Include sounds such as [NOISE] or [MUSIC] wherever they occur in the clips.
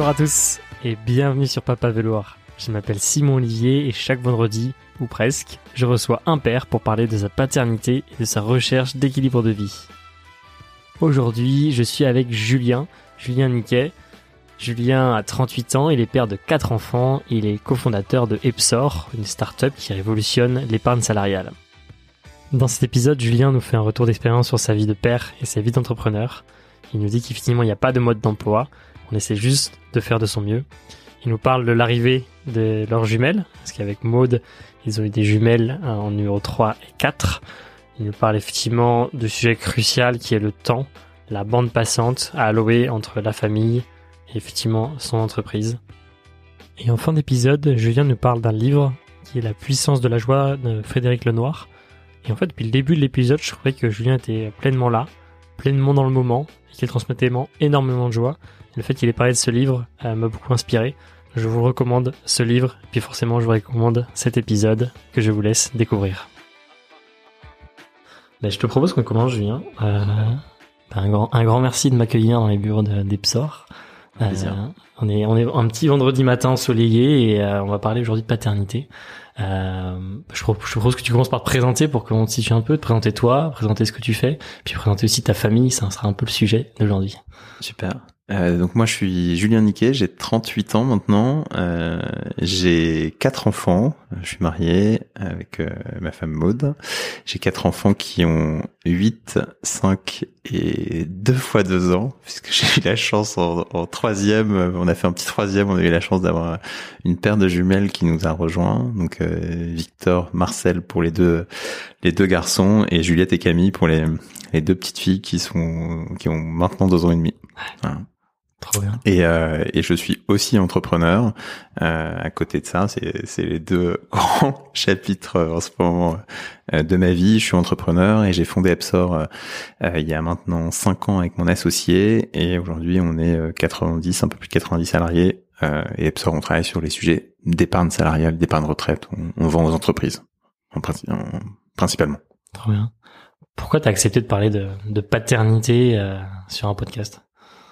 Bonjour à tous et bienvenue sur Papa Véloir. Je m'appelle Simon Olivier et chaque vendredi, ou presque, je reçois un père pour parler de sa paternité et de sa recherche d'équilibre de vie. Aujourd'hui, je suis avec Julien, Julien Niquet. Julien a 38 ans, il est père de 4 enfants, il est cofondateur de Epsor, une start-up qui révolutionne l'épargne salariale. Dans cet épisode, Julien nous fait un retour d'expérience sur sa vie de père et sa vie d'entrepreneur. Il nous dit qu'effectivement il n'y a pas de mode d'emploi, on essaie juste de faire de son mieux. Il nous parle de l'arrivée de leurs jumelles, parce qu'avec Maude, ils ont eu des jumelles en numéro 3 et 4. Il nous parle effectivement du sujet crucial qui est le temps, la bande passante à allouer entre la famille et effectivement son entreprise. Et en fin d'épisode, Julien nous parle d'un livre qui est La puissance de la joie de Frédéric Lenoir. Et en fait, depuis le début de l'épisode, je trouvais que Julien était pleinement là, pleinement dans le moment, et qu'il transmettait énormément de joie. Le fait qu'il ait parlé de ce livre euh, m'a beaucoup inspiré. Je vous recommande ce livre, puis forcément je vous recommande cet épisode que je vous laisse découvrir. Ben, je te propose qu'on commence, Julien. Euh, un, grand, un grand merci de m'accueillir dans les bureaux d'Epsor. Euh, on est on est un petit vendredi matin ensoleillé et euh, on va parler aujourd'hui de paternité. Euh, je, je propose que tu commences par te présenter pour qu'on te situe un peu, te présenter toi, présenter ce que tu fais, puis présenter aussi ta famille, ça sera un peu le sujet d'aujourd'hui. Super. Euh, donc moi je suis Julien Niquet, j'ai 38 ans maintenant, euh, j'ai quatre enfants, je suis marié avec euh, ma femme Maude, j'ai quatre enfants qui ont 8, 5 et 2 fois 2 ans, puisque [LAUGHS] j'ai eu la chance en, en, troisième, on a fait un petit troisième, on a eu la chance d'avoir une paire de jumelles qui nous a rejoint, donc euh, Victor, Marcel pour les deux les deux garçons et Juliette et Camille pour les les deux petites filles qui sont qui ont maintenant deux ans et demi. Voilà. Trop bien. Et, euh, et je suis aussi entrepreneur. Euh, à côté de ça, c'est, les deux [LAUGHS] grands chapitres euh, en ce moment euh, de ma vie. Je suis entrepreneur et j'ai fondé Epsor euh, il y a maintenant cinq ans avec mon associé. Et aujourd'hui, on est 90, un peu plus de 90 salariés. et Epsor, on travaille sur les sujets d'épargne salariale, d'épargne retraite. On, on vend aux entreprises, en, principalement. Trop bien. Pourquoi tu as accepté de parler de, de paternité sur un podcast?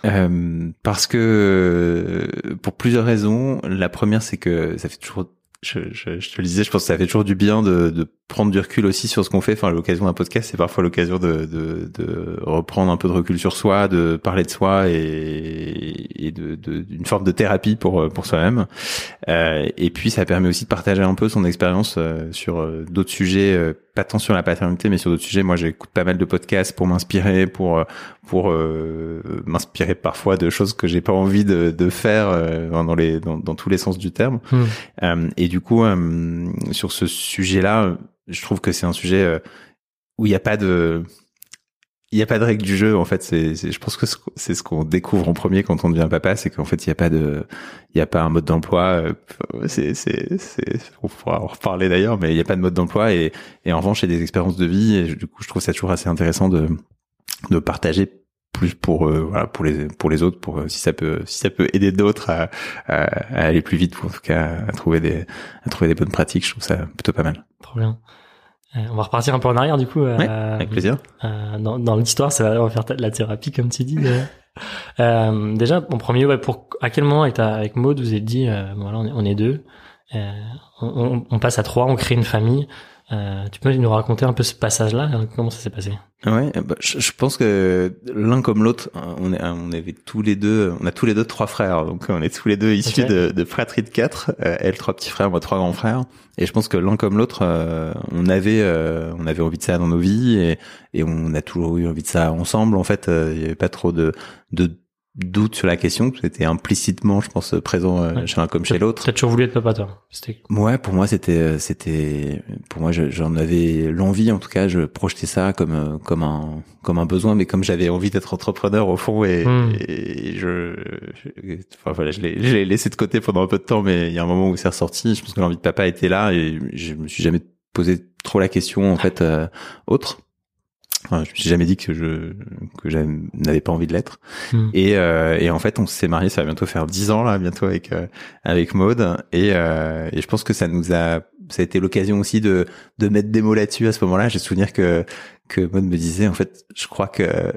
Euh, parce que pour plusieurs raisons. La première, c'est que ça fait toujours je, te le disais, je pense que ça fait toujours du bien de, prendre du recul aussi sur ce qu'on fait. Enfin, l'occasion d'un podcast, c'est parfois l'occasion de, reprendre un peu de recul sur soi, de parler de soi et, d'une forme de thérapie pour soi-même. Euh, et puis, ça permet aussi de partager un peu son expérience euh, sur euh, d'autres sujets, euh, pas tant sur la paternité, mais sur d'autres sujets. Moi, j'écoute pas mal de podcasts pour m'inspirer, pour pour m'inspirer parfois de choses que j'ai pas envie de, de faire dans les dans, dans, tous les sens du terme. Hmm. et du coup, sur ce sujet-là je trouve que c'est un sujet euh, où il n'y a pas de il n'y a pas de règle du jeu en fait c'est je pense que c'est ce qu'on découvre en premier quand on devient papa c'est qu'en fait il n'y a pas de il y a pas un mode d'emploi euh, c'est c'est c'est on pourra en reparler d'ailleurs mais il n'y a pas de mode d'emploi et en revanche il y a des expériences de vie et du coup je trouve ça toujours assez intéressant de de partager plus pour euh, voilà pour les pour les autres pour si ça peut si ça peut aider d'autres à, à, aller plus vite ou en tout cas à trouver des à trouver des bonnes pratiques je trouve ça plutôt pas mal. Trop bien euh, on va repartir un peu en arrière du coup. Euh, avec plaisir. Euh, dans, dans l'histoire, ça va on va faire la thérapie comme tu dis. euh, [LAUGHS] déjà, en premier, ouais, pour à quel moment avec, avec Maud vous êtes dit, voilà, on est, on est deux, on, on, passe à trois, on crée une famille. Tu peux nous raconter un peu ce passage-là Comment ça s'est passé Ouais, bah, je, pense que l'un comme l'autre, on, est, on avait tous les deux, on a tous les deux trois frères, donc on est tous les deux issus de, de fratrie de quatre. Euh, elle trois petits frères, moi trois grands frères. Et je pense que l'un comme l'autre, euh, on avait, euh, on avait envie de ça dans nos vies et, et on a toujours eu envie de ça ensemble. En fait, il y avait pas trop de, de doute sur la question. C'était implicitement, je pense, présent euh, chez l'un comme chez l'autre. T'as toujours voulu être papa, toi Ouais, pour moi, c'était, euh, c'était, pour moi, j'en avais l'envie. En tout cas, je projetais ça comme, euh, comme un, comme un besoin, mais comme j'avais envie d'être entrepreneur au fond, et, hmm. et je, enfin voilà, je l'ai laissé de côté pendant un peu de temps, mais il y a un moment où c'est ressorti. Je pense que l'envie de papa était là, et je me suis jamais posé trop la question en fait autre. Enfin, je me suis jamais dit que je que je n'avais pas envie de l'être. Hmm. Et, euh, et en fait, on s'est marié, ça va bientôt faire dix ans là, bientôt avec euh, avec Maude. Et, euh, et je pense que ça nous a, ça a été l'occasion aussi de de mettre des mots là-dessus à ce moment-là. J'ai souvenir que que Maude me disait, en fait, je crois que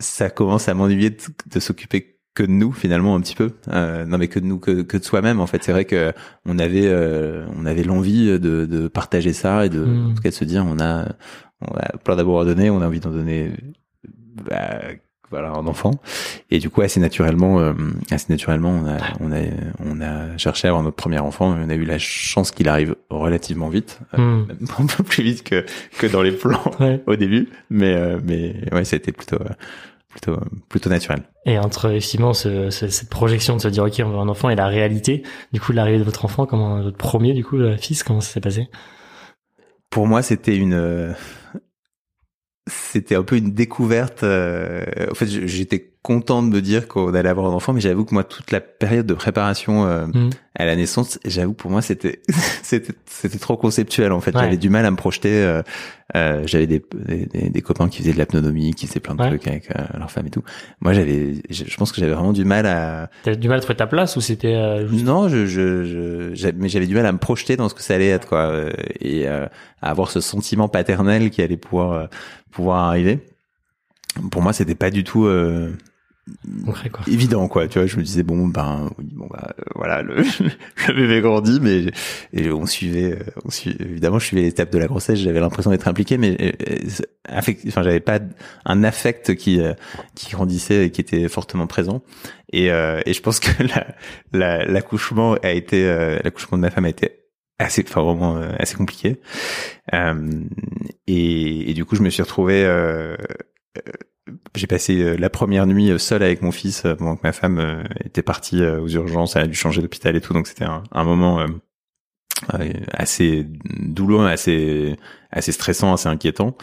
ça commence à m'ennuyer de, de s'occuper que de nous finalement un petit peu euh, non mais que de nous que, que de soi-même en fait c'est vrai que on avait euh, on avait l'envie de, de partager ça et de Mm. en tout cas de se dire on a on a plein d'amour à donner on a envie d'en donner bah, voilà un enfant. Et du coup assez naturellement euh, assez naturellement on a on a on a cherché à avoir notre premier enfant et on a eu la chance qu'il arrive relativement vite euh, Hmm. [LAUGHS] un peu plus vite que que dans les plans [LAUGHS] Ouais. au début. Mais euh, mais ouais ça a été plutôt euh, plutôt plutôt naturel. Et entre effectivement ce, ce- cette projection de se dire ok on veut un enfant et la réalité, du coup l'arrivée de votre enfant, comment votre premier du coup euh, fils, comment ça s'est passé? Pour moi, c'était une, euh, c'était un peu une découverte. euh, en fait, j'étais content de me dire qu'on allait avoir un enfant, mais j'avoue que moi, toute la période de préparation euh, Hmm. à la naissance, j'avoue pour moi, c'était, [LAUGHS] c'était, c'était trop conceptuel. En fait, Ouais. j'avais du mal à me projeter. euh, euh, j'avais des, des, des- copains qui faisaient de l'apnonomie, qui faisaient plein de Ouais. trucs avec euh, leur femme et tout. Moi, j'avais, je pense que j'avais vraiment du mal à, T'as du mal à trouver ta place ou c'était euh, juste... non, je, je, je, mais j'avais du mal à me projeter dans ce que ça allait être, quoi, euh, et euh, à avoir ce sentiment paternel qui allait pouvoir euh, pouvoir arriver. Pour moi, c'était pas du tout euh, concret quoi évident, quoi. Tu vois, je me disais bon, ben, oui, bon, bah, euh, voilà, le, [LAUGHS] le bébé grandit, mais et on suivait, euh, on suivait, évidemment, je suivais l'étape de la grossesse. J'avais l'impression d'être impliqué, mais euh, euh, affect, enfin, j'avais pas un affect qui qui grandissait et qui était fortement présent. Et, euh, et je pense [LAUGHS] que la- la- l'accouchement a été, euh, l'accouchement de ma femme a été assez, enfin vraiment euh, assez compliqué. Et, et du coup, je me suis retrouvé. J'ai passé euh, la première nuit euh, seul avec mon fils euh, pendant que ma femme était partie aux urgences, elle a dû changer d'hôpital et tout, donc c'était un, moment assez douloureux, assez assez stressant, assez inquiétant.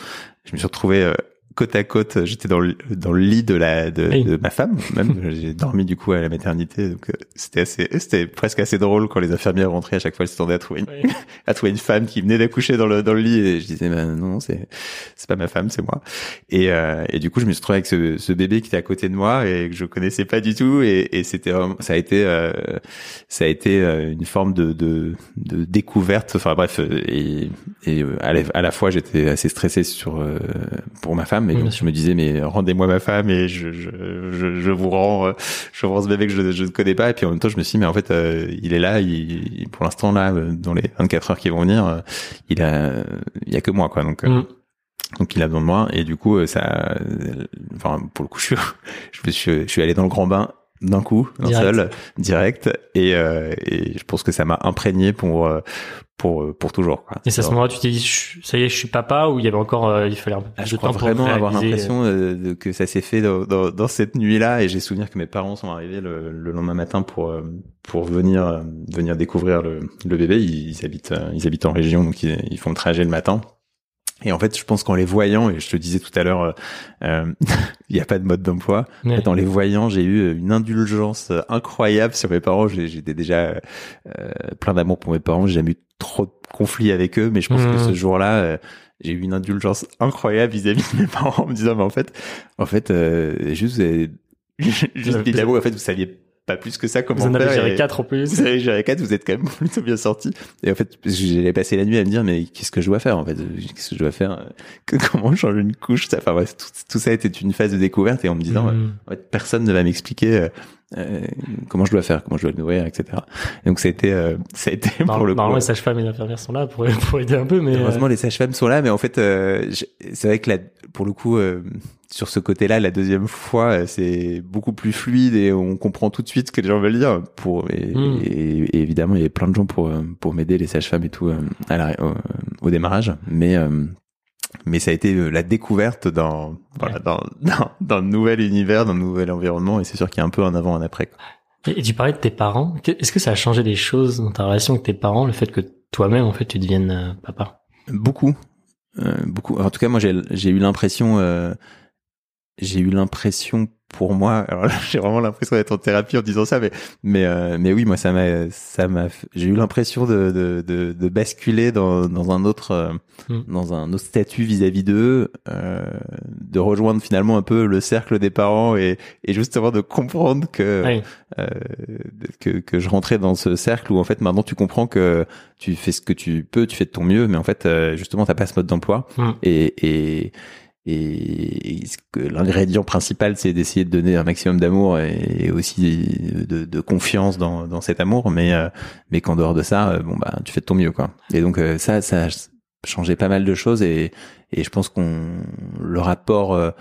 Je me suis retrouvé côte à côte, j'étais dans le, dans le lit de la de, Oui. de ma femme, même [LAUGHS] j'ai dormi du coup à la maternité, donc euh, c'était assez c'était presque assez drôle quand les infirmières rentraient à chaque fois elles s'attendaient à trouver une, [LAUGHS] à trouver une femme qui venait d'accoucher dans le dans le lit. Et je disais bah, non c'est c'est pas ma femme c'est moi. Et euh, et du coup je me suis retrouvé avec ce, ce bébé qui était à côté de moi et que je connaissais pas du tout. Et, et c'était ça a été euh, ça a été euh, une forme de de, de découverte. Enfin bref euh, et et à la, à la fois j'étais assez stressé sur pour ma femme et Oui, donc bien je me disais mais rendez-moi ma femme et je je je, je vous rends euh, je vous rends ce bébé que je je ne connais pas. Et puis en même temps je me suis dit mais en fait euh, il est là il, pour l'instant là euh, dans les 24 heures qui vont venir il a il y a que moi quoi. Donc euh, Hmm. donc il a besoin de moi. Et du coup ça enfin pour le coup [LAUGHS] je suis je suis je suis allé dans le grand bain d'un coup d'un seul direct. Et euh, et je pense que ça m'a imprégné pour pour euh, pour toujours quoi Et c'est à ce moment-là tu t'es dit ça y est je suis papa ou il y avait encore euh, il fallait un peu plus Ah, je de crois temps pour vraiment avoir réaliser, l'impression euh, que ça s'est fait dans, dans, dans cette nuit-là et j'ai souvenir que mes parents sont arrivés le, le lendemain matin pour pour venir euh, venir découvrir le, le bébé. Ils, ils habitent ils habitent en région donc ils, ils font le trajet le matin. Et en fait, je pense qu'en les voyant, et je te disais tout à l'heure, euh, [LAUGHS] il n'y a pas de mode d'emploi. En fait, en les voyant, j'ai eu une indulgence incroyable sur mes parents. J'étais déjà euh, plein d'amour pour mes parents. J'ai jamais eu trop de conflits avec eux, mais je pense que ce jour-là, euh, j'ai eu une indulgence incroyable vis-à-vis de mes parents en me disant, mais en fait, en fait, euh, juste, vous avez [LAUGHS] juste avez- mis de l'amour. En fait, vous saviez pas plus que ça vous comment en avez géré quatre en plus vous avez géré quatre, vous êtes quand même [LAUGHS] plutôt bien sorti. Et en fait, j'ai passé la nuit à me dire, mais qu'est-ce que je dois faire en fait? Qu'est-ce que je dois faire? [LAUGHS] Comment changer une couche? Enfin bref, tout, tout ça était une phase de découverte et en me disant, Hmm. en fait, personne ne va m'expliquer euh, comment je dois faire, comment je dois le nourrir, etc. Et donc ça a été, euh, ça a été [LAUGHS] pour le coup. Normalement, les sages-femmes et les infirmières sont là pour, [LAUGHS] pour aider un peu, mais. Heureusement, euh, les sages-femmes sont là, mais en fait, euh, c'est vrai que là, pour le coup, euh, sur ce côté-là, la deuxième fois, c'est beaucoup plus fluide et on comprend tout de suite ce que les gens veulent dire. Pour et, Mm. et- et évidemment, il y avait plein de gens pour pour m'aider, les sages-femmes et tout, euh, à la- au, au démarrage. Mais euh, mais ça a été euh, la découverte dans voilà Ouais. dans, [LAUGHS] dans dans nouvel univers, dans un nouvel environnement. Et c'est sûr qu'il y a un peu un avant, un après. quoi. Et, et tu parlais de tes parents. Est-ce que ça a changé des choses dans ta relation avec tes parents, le fait que toi-même, en fait, tu deviennes euh, papa? Beaucoup, Euh, beaucoup. En tout cas, moi, j'ai j'ai eu l'impression, euh, j'ai eu l'impression pour moi. Alors là, [LAUGHS] j'ai vraiment l'impression d'être en thérapie en disant ça, mais mais euh, mais oui, moi, ça m'a ça m'a. J'ai eu l'impression de, de de de basculer dans dans un autre euh, Mm. dans un autre statut vis-à-vis d'eux, euh, de rejoindre finalement un peu le cercle des parents et et justement de comprendre que Ouais. euh, que, que je rentrais dans ce cercle où en fait maintenant tu comprends que tu fais ce que tu peux, tu fais de ton mieux, mais en fait euh, justement t'as pas ce mode d'emploi Mm. et, et et, l'ingrédient principal c'est d'essayer de donner un maximum d'amour et, aussi de, de, confiance dans, dans cet amour. Mais euh, mais qu'en dehors de ça bon bah tu fais de ton mieux quoi. Et donc euh, ça ça a changé pas mal de choses et et je pense qu'on le rapport euh,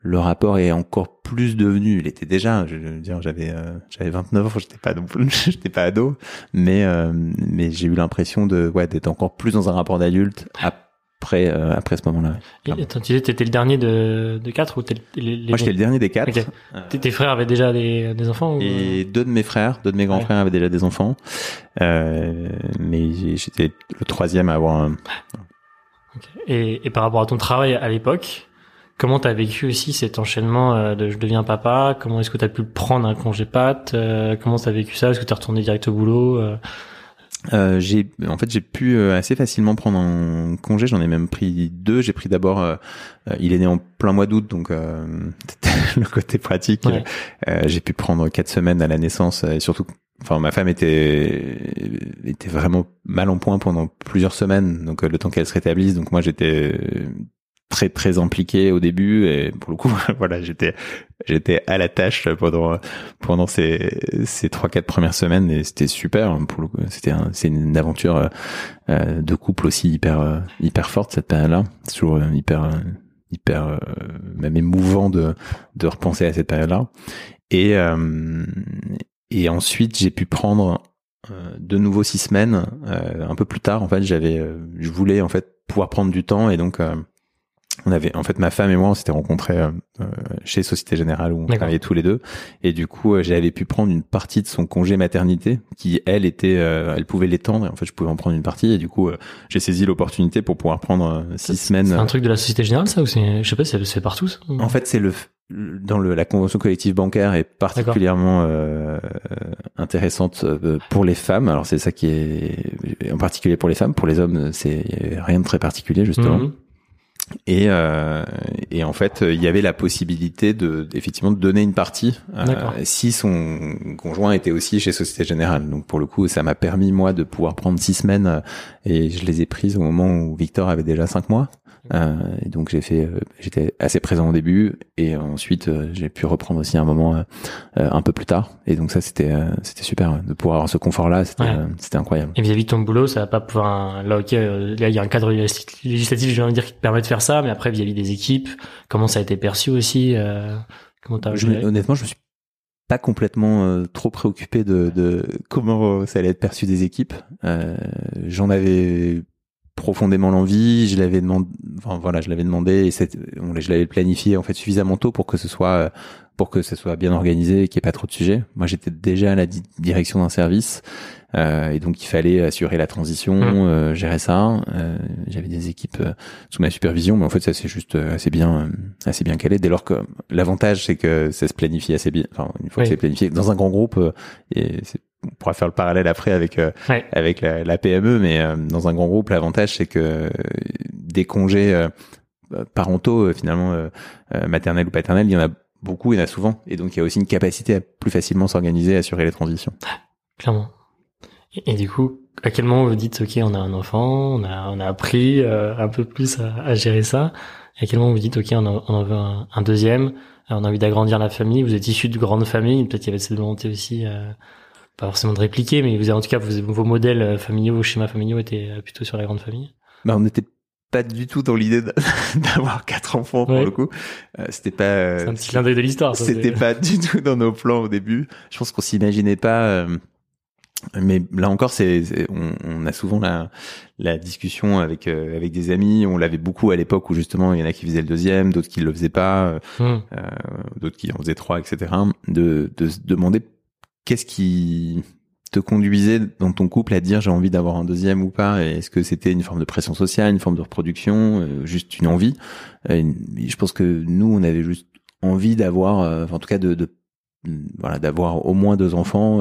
le rapport est encore plus devenu. Il était déjà je veux dire j'avais j'avais 29 ans j'étais pas [LAUGHS] j'étais pas ado. Mais mais j'ai eu l'impression de ouais d'être encore plus dans un rapport d'adulte après, euh, après ce moment-là. Tu disais, t'étais le dernier de, de quatre ou t'es les, Moi, j'étais le dernier des quatre. Euh, tes frères avaient déjà des, des enfants Et deux de mes frères, deux de mes grands frères avaient déjà des enfants. Euh, mais j'étais le troisième à avoir un. Et, et par rapport à ton travail à l'époque, comment t'as vécu aussi cet enchaînement euh, de je deviens papa? Comment est-ce que t'as pu prendre un congé pâte? Euh, Comment t'as vécu ça? Est-ce que t'es retourné direct au boulot? Euh, j'ai en fait j'ai pu euh, assez facilement prendre un congé. J'en ai même pris deux. J'ai pris d'abord euh, il est né en plein mois d'août donc [LAUGHS] le côté pratique. J'ai pu prendre quatre semaines à la naissance et surtout enfin ma femme était était vraiment mal en point pendant plusieurs semaines. Donc le temps qu'elle se rétablisse donc moi j'étais très très impliqué au début et pour le coup [LAUGHS] voilà j'étais j'étais à la tâche pendant pendant ces ces trois quatre premières semaines et c'était super. Pour le c'était c'est une aventure euh, de couple aussi hyper euh, hyper forte cette période là toujours euh, hyper hyper même émouvant de de repenser à cette période là et et ensuite j'ai pu prendre de nouveau six semaines un peu plus tard. En fait j'avais je voulais en fait pouvoir prendre du temps et donc on avait en fait ma femme et moi on s'était rencontrés euh, euh, chez Société Générale où on travaillait tous les deux et du coup euh, j'avais pu prendre une partie de son congé maternité qui elle était elle pouvait l'étendre et en fait je pouvais en prendre une partie et du coup j'ai saisi l'opportunité pour pouvoir prendre six semaines. C'est un truc de la Société Générale ça ou c'est je sais pas c'est partout ça En fait c'est le dans le, la convention collective bancaire est particulièrement euh, intéressante pour les femmes. Alors c'est ça qui est en particulier pour les femmes. Pour les hommes, c'est rien de très particulier justement. Mhm. Et, euh, et en fait, il y avait la possibilité de effectivement de donner une partie euh, si son conjoint était aussi chez Société Générale. Donc pour le coup, ça m'a permis moi de pouvoir prendre six semaines euh, et je les ai prises au moment où Victor avait déjà cinq mois. Euh, et donc j'ai fait, euh, j'étais assez présent au début et ensuite euh, j'ai pu reprendre aussi un moment un peu plus tard. Et donc ça c'était c'était super de pouvoir avoir ce confort là, c'était c'était incroyable. Et vis-à-vis de ton boulot, ça va pas pouvoir là ok, là il y a un cadre législatif, je viens de dire qui te permet de faire ça, mais après vis-à-vis des équipes, comment ça a été perçu aussi Comment t'as Honnêtement, je me suis pas complètement trop préoccupé de, de, comment ça allait être perçu des équipes. Euh, J'en avais profondément l'envie. Je l'avais demandé, enfin voilà, je l'avais demandé et je l'avais planifié en fait suffisamment tôt pour que ce soit pour que ce soit bien organisé et qu'il n'y ait pas trop de sujets. Moi, j'étais déjà à la direction d'un service euh, et donc il fallait assurer la transition, mmh. euh, gérer ça. Euh, J'avais des équipes euh, sous ma supervision, mais en fait ça c'est juste euh, assez bien, assez bien calé. Dès lors que l'avantage c'est que ça se planifie assez bien. Enfin, une fois que c'est planifié dans un grand groupe, et c'est on pourra faire le parallèle après avec euh, avec la, la, PME, mais euh, dans un grand groupe, l'avantage c'est que des congés euh, parentaux finalement maternels ou paternels, il y en a beaucoup, il y en a souvent, et donc il y a aussi une capacité à plus facilement s'organiser, assurer les transitions. Clairement. Et, du coup, à quel moment vous dites ok, on a un enfant, on a on a appris un peu plus à, à, gérer ça. Et à quel moment vous dites ok, on, en veut un, un deuxième, on a envie d'agrandir la famille. Vous êtes issu de grandes familles, peut-être qu'il y avait cette volonté aussi pas forcément de répliquer, mais vous, en tout cas, vos modèles euh, familiaux, vos schémas familiaux étaient euh, plutôt sur la grande famille. Bah, on n'était pas du tout dans l'idée [LAUGHS] d'avoir quatre enfants pour le coup. Euh, c'était pas. C'est un petit clin d'œil de l'histoire. C'était pas du tout dans nos plans au début. Je pense qu'on s'imaginait pas. mais là encore, c'est on, on, a souvent la, la discussion avec avec des amis. On l'avait beaucoup à l'époque où justement il y en a qui faisaient le deuxième, d'autres qui le faisaient pas, hum. d'autres qui en faisaient trois, etc. De de se demander qu'est-ce qui te conduisait dans ton couple à dire j'ai envie d'avoir un deuxième ou pas? Est-ce que c'était une forme de pression sociale, une forme de reproduction, euh, juste une envie? Je pense que nous, on avait juste envie d'avoir, euh, en tout cas de, de voilà, d'avoir au moins deux enfants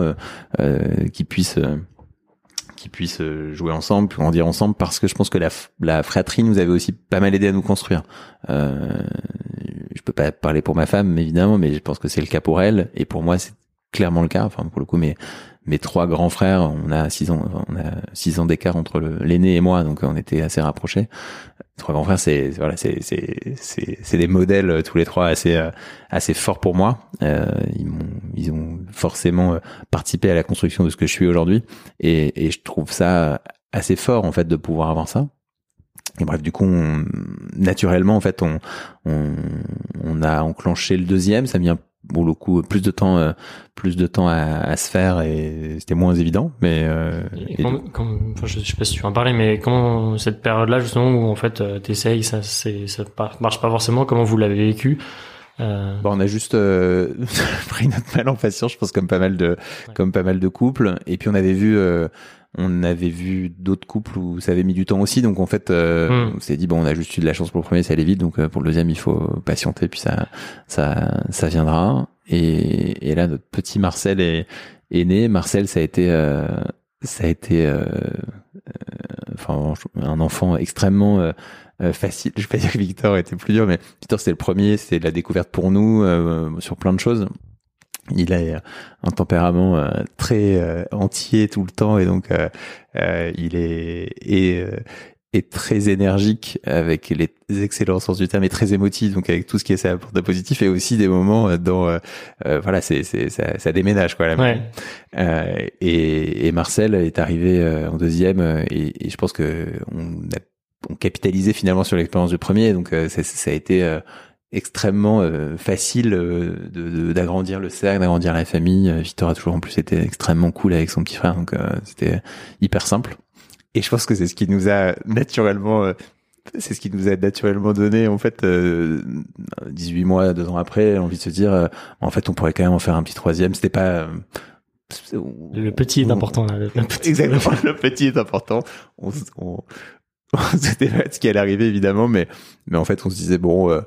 euh, qui puissent qui puissent jouer ensemble, grandir ensemble, parce que je pense que la, la fratrie nous avait aussi pas mal aidé à nous construire. Euh, je peux pas parler pour ma femme, évidemment, mais je pense que c'est le cas pour elle, et pour moi, clairement le cas. Enfin, pour le coup, mes mes trois grands frères, on a six ans, on a six ans d'écart entre l'aîné et moi, donc on était assez rapprochés. trois grands frères, c'est voilà, c'est c'est c'est c'est des modèles euh, tous les trois assez euh, assez forts pour moi. Euh, ils m'ont ils ont forcément participé à la construction de ce que je suis aujourd'hui, et et je trouve ça assez fort en fait de pouvoir avoir ça. Et bref, du coup, naturellement, en fait, on, on, on a enclenché le deuxième. Ça vient bon le coup plus de temps euh, plus de temps à, à, se faire et c'était moins évident mais euh, je, sais pas si tu vas en parler mais comment cette période là justement où en fait euh, t'essayes ça c'est ça marche pas forcément comment vous l'avez vécu euh... Bon, on a juste euh, [LAUGHS] pris notre mal en patience, je pense comme pas mal de comme pas mal de couples. Et puis on avait vu euh, on avait vu d'autres couples où ça avait mis du temps aussi, donc en fait, euh, hmm. on s'est dit bon, on a juste eu de la chance pour le premier, ça allait vite, donc euh, pour le deuxième, il faut patienter, puis ça, ça, ça viendra. Et, et là, notre petit Marcel est, est né. Marcel, ça a été, euh, ça a été, enfin, un enfant extrêmement facile. Je vais pas dire que Victor était plus dur, mais Victor c'était le premier, c'était la découverte pour nous sur plein de choses il a un tempérament euh, très euh, entier tout le temps et donc euh, il est et, est très énergique avec les excellents sens du terme et très émotif donc avec tout ce qui est ça de positif et aussi des moments dans voilà c'est c'est ça, ça, déménage quoi ouais. et, et Marcel est arrivé en deuxième et, et, je pense que on a on capitalisé finalement sur l'expérience du premier donc ça, ça a été extrêmement euh, facile euh, d'agrandir le cercle, d'agrandir la famille. Euh, Victor a toujours en plus été extrêmement cool avec son petit frère, donc c'était hyper simple. Et je pense que c'est ce qui nous a naturellement, c'est ce qui nous a naturellement donné en fait 18 mois, deux ans après, envie de se dire, en fait, on pourrait quand même en faire un petit troisième. C'était pas le petit est important. Là, le petit. Exactement, le petit est important. On, on, [LAUGHS] c'était pas ce qui allait arriver évidemment, mais mais en fait on se disait bon, euh, euh,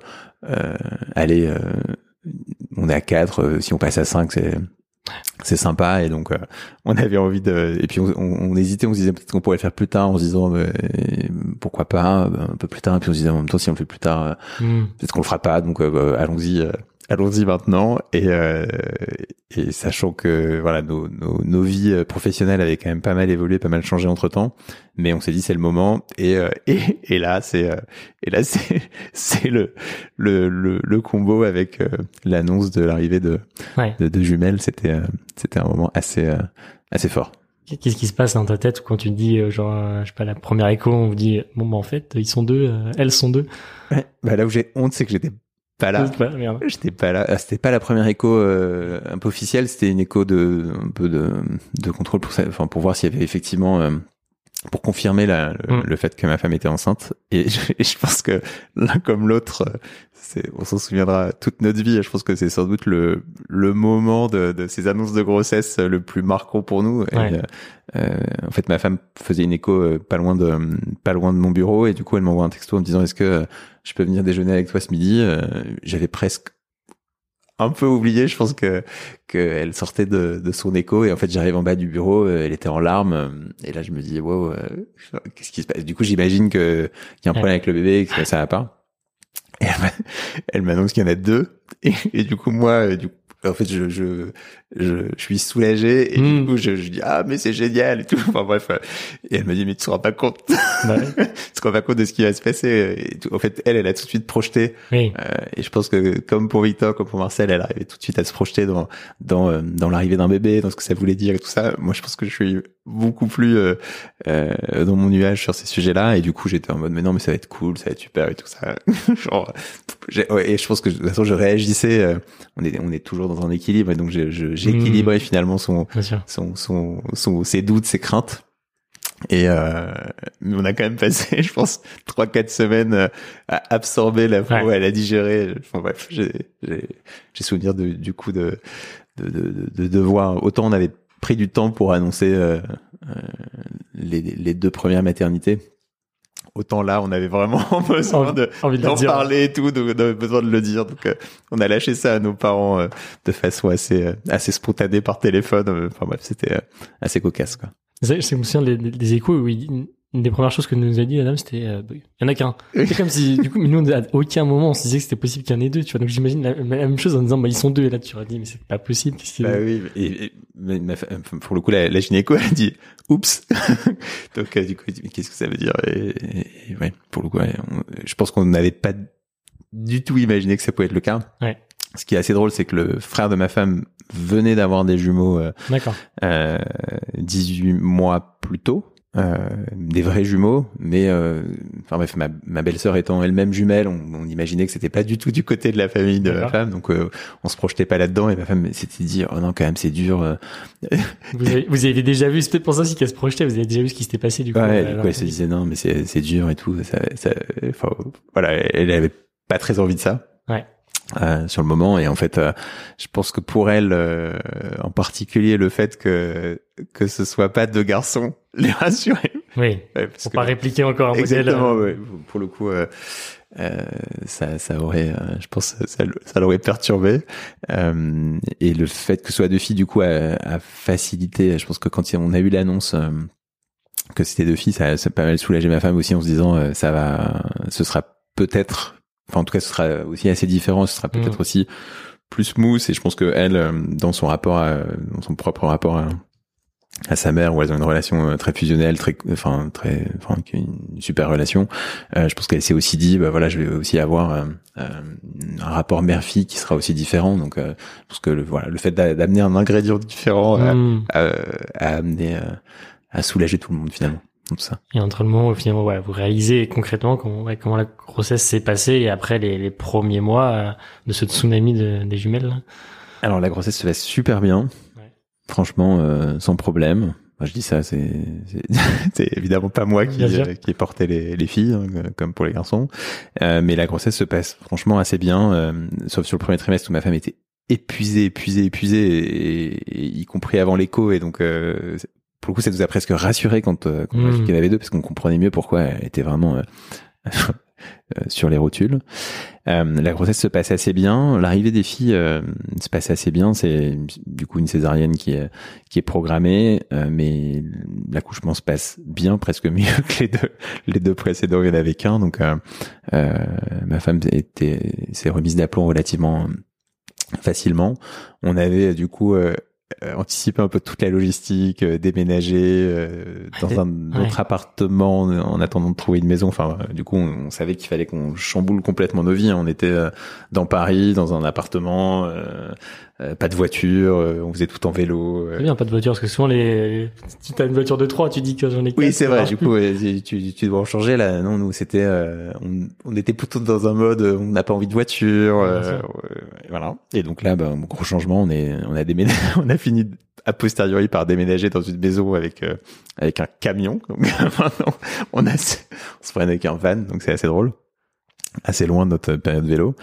allez, euh, on est à 4, euh, si on passe à 5, c'est c'est sympa. Et donc on avait envie de et puis on, on, hésitait on se disait peut-être qu'on pourrait le faire plus tard en se disant mais, pourquoi pas un peu plus tard. Et puis on se disait en même temps si on le fait plus tard hmm. peut-être qu'on le fera pas. Donc allons-y allons-y maintenant et, euh, et sachant que voilà nos, nos, nos, vies professionnelles avaient quand même pas mal évolué, pas mal changé entre temps, mais on s'est dit c'est le moment et euh, [LAUGHS] et, et là c'est euh, et là c'est [LAUGHS] c'est le, le le le combo avec euh, l'annonce de l'arrivée de, de, de jumelles, c'était c'était un moment assez assez fort. Qu'est-ce qui se passe dans ta tête quand tu te dis genre je sais pas la première écho on vous dit bon bah en fait ils sont deux elles sont deux? Ouais, bah là où j'ai honte c'est que j'étais pas là. J'étais pas là. Ah, c'était pas la première écho euh, un peu officielle. C'était une écho de un peu de, de contrôle pour enfin pour voir s'il y avait effectivement euh, pour confirmer la, mm. le, fait que ma femme était enceinte. Et je, et je pense que l'un comme l'autre, on s'en souviendra toute notre vie. Je pense que c'est sans doute le, le moment de, de, ces annonces de grossesse le plus marquant pour nous. Euh, euh, en fait, ma femme faisait une écho euh, pas loin de pas loin de mon bureau et du coup, elle m'envoie un texto en me disant est-ce que je peux venir déjeuner avec toi ce midi J'avais presque un peu oublié. Je pense que qu'elle sortait de, de son écho et en fait j'arrive en bas du bureau, elle était en larmes et là je me dis wow, qu'est-ce qui se passe? Du coup j'imagine que qu'il y a un problème avec le bébé, que ça va pas. Et elle m'annonce qu'il y en a deux. Et, et, du coup, moi, du coup, en fait, je, je, je, je suis soulagé et du hmm. coup, je, je dis ah mais c'est génial et tout. Enfin bref, et elle me dit mais tu te rends pas compte, bah [LAUGHS] tu te rends pas compte de ce qui va se passer. Et tout. En fait, elle, elle a tout de suite projeté. Oui. Euh, et je pense que comme pour Victor, comme pour Marcel, elle arrivait tout de suite à se projeter dans dans euh, dans l'arrivée d'un bébé, dans ce que ça voulait dire et tout ça. Moi, je pense que je suis beaucoup plus euh, euh, dans mon nuage sur ces sujets-là et du coup j'étais en mode mais non mais ça va être cool ça va être super et tout ça [LAUGHS] genre ouais, et je pense que de toute façon je réagissais euh, on est on est toujours dans un équilibre et donc j'équilibrais mmh. finalement son, son, son son ses doutes ses craintes et euh, on a quand même passé, [LAUGHS] je pense, trois quatre semaines à absorber la ouais. à la digérer. Enfin bref, j'ai j'ai souvenir de, du coup de de, de de de voir autant on avait pris du temps pour annoncer euh, euh, les, les, deux premières maternités. Autant là, on avait vraiment [LAUGHS] besoin de d'en parler et tout, donc on avait besoin de le dire. Donc, euh, on a lâché ça à nos parents de façon assez assez spontanée par téléphone. Enfin bref, c'était assez cocasse quoi. Je me souviens des, échos où une des premières choses que nous a dit Adam, c'était euh, bah, il y en a qu'un. C'est comme si du coup, mais nous à aucun moment on se disait que c'était possible qu'il y en ait deux. Tu vois, donc j'imagine la, la même chose en disant bah ils sont deux et là tu aurais dit mais c'est pas possible. A Bah oui, et, et- mais ma fa- pour le coup, la, la gynéco a dit oups. [LAUGHS] Donc euh, du coup, elle dit, mais qu'est-ce que ça veut dire? Et, et- et ouais, pour le coup, ouais, on- je pense qu'on n'avait pas du tout imaginé que ça pouvait être le cas. Ouais. Ce qui est assez drôle, c'est que le frère de ma femme venait d'avoir des jumeaux euh, euh, 18 mois plus tôt. Euh, des vrais jumeaux, mais euh, enfin bref, ma, ma belle-sœur étant elle-même jumelle, on, on imaginait que c'était pas du tout du côté de la famille de ma femme, donc euh, on se projetait pas là-dedans. Et ma femme s'était dit, oh non, quand même, c'est dur. Vous avez, vous avez déjà vu, c'est peut-être pour ça aussi qu'elle se projetait. Vous avez déjà vu ce qui s'était passé du coup. Ouais, euh, du alors coup, elle se disait non, mais c'est dur et tout. Ça, ça, voilà, elle avait pas très envie de ça. Ouais. Euh, sur le moment et en fait euh, je pense que pour elle euh, en particulier le fait que que ce soit pas deux garçons [LAUGHS] les rassurait Oui. Ouais, parce Pour que- pas répliquer encore un modèle. Exactement, euh, ouais. Pour le coup, euh, euh, ça, ça aurait, je pense, ça, ça l'aurait perturbé. Euh, et le fait que ce soit deux filles, du coup, a, a facilité. Je pense que quand on a eu l'annonce que c'était deux filles, ça, ça a pas mal soulagé ma femme aussi en se disant, ça va, ce sera peut-être, enfin en tout cas, ce sera aussi assez différent. Ce sera peut-être Mm. aussi plus smooth. Et je pense que elle, euh, dans son rapport, à, dans son propre rapport à à sa mère où elles ont une relation euh, très fusionnelle très enfin très enfin une super relation euh, je pense qu'elle s'est aussi dit bah voilà je vais aussi avoir euh, euh, un rapport mère fille qui sera aussi différent donc euh, pense que le, voilà le fait d'a- d'amener un ingrédient différent a, a, a amené euh, à soulager tout le monde finalement ça Et entre le moment où finalement ouais, vous réalisez concrètement comment, ouais, comment la grossesse s'est passée et après les, les premiers mois euh, de ce tsunami de- des jumelles. là. alors la grossesse se passe super bien Ouais. franchement euh, sans problème moi, je dis ça, [LAUGHS] c'est évidemment pas moi qui, euh, qui ai porté les, les filles, hein, comme pour les garçons. Euh, mais la grossesse se passe franchement assez bien, euh, sauf sur le premier trimestre où ma femme était épuisée, épuisée, épuisée, et, et y compris avant l'écho. Et donc, euh, pour le coup, ça nous a presque rassuré quand, euh, quand on a Mm. vu qu'il y en avait deux, parce qu'on comprenait mieux pourquoi elle était vraiment euh, [LAUGHS] euh, sur les rotules. Euh, la grossesse se passe assez bien. L'arrivée des filles euh, se passe assez bien. C'est du coup une césarienne qui est qui est programmée, euh, mais l'accouchement se passe bien, presque [LAUGHS] mieux que les deux les deux précédents. Il n'y en avait qu'un, donc ma femme était s'est remise d'aplomb relativement facilement. On avait du coup euh, euh, anticipé un peu toute la logistique, euh, déménager euh, dans Ouais. un autre appartement en attendant de trouver une maison. Enfin, du coup, on, on savait qu'il fallait qu'on chamboule complètement nos vies. On était euh, dans Paris, dans un appartement, euh, euh, pas de voiture, euh, on faisait tout en vélo. euh. C'est bien, pas de voiture, parce que souvent, les... si t'as une voiture de 3, tu dis que j'en ai Oui, quatre, c'est vrai. Du coup, tu, tu dois en changer là. Non, nous, c'était, euh, on, on était plutôt dans un mode, euh, on n'a pas envie de voiture, euh, voilà. Et donc là, bah, gros changement. On est, on a déménagé, [LAUGHS] on a fini a posteriori par déménager dans une maison avec euh, avec un camion. Donc [LAUGHS] maintenant, on a, on se prenne avec un van, donc c'est assez drôle. Assez loin de notre période vélo.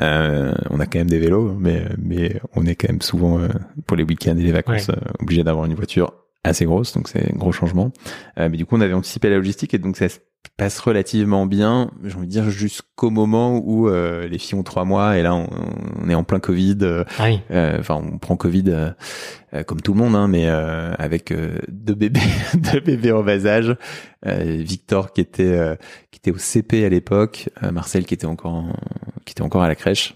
Euh, on a quand même des vélos, mais mais on est quand même souvent euh, pour les week-ends et les vacances euh, obligé d'avoir une voiture assez grosse, donc c'est un gros changement. Euh, mais du coup, on avait anticipé la logistique et donc se passe relativement bien, j'ai envie de dire jusqu'au moment où euh, les filles ont trois mois et là on, on est en plein Covid. euh, Ah oui. euh, Enfin, on prend Covid euh, euh, comme tout le monde, hein, mais euh, avec euh, deux bébés, [LAUGHS] deux bébés en bas âge. Euh, Victor qui était euh, qui était au CP à l'époque, euh, Marcel qui était encore en- qui était encore à la crèche.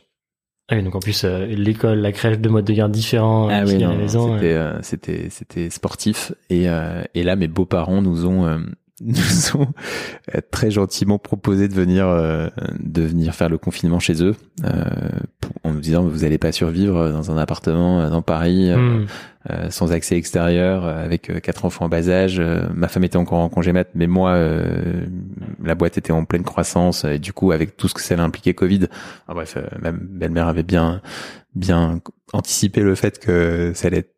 Ah oui, donc en plus, euh, l'école, la crèche, deux modes de garde différents, Ah oui, c'était c'était c'était sportif et euh, et là mes beaux-parents nous ont euh, [LAUGHS] nous ont euh, très gentiment proposé de venir euh, de venir faire le confinement chez eux euh, pour- en nous disant vous allez pas survivre dans un appartement euh, dans Paris euh, Hmm. euh, sans accès extérieur avec quatre enfants en bas âge ma femme était encore en congé mat mais moi euh, la boîte était en pleine croissance et du coup avec tout ce que ça allait impliquer Covid enfin, bref ma belle-mère avait bien bien anticipé le fait que ça allait être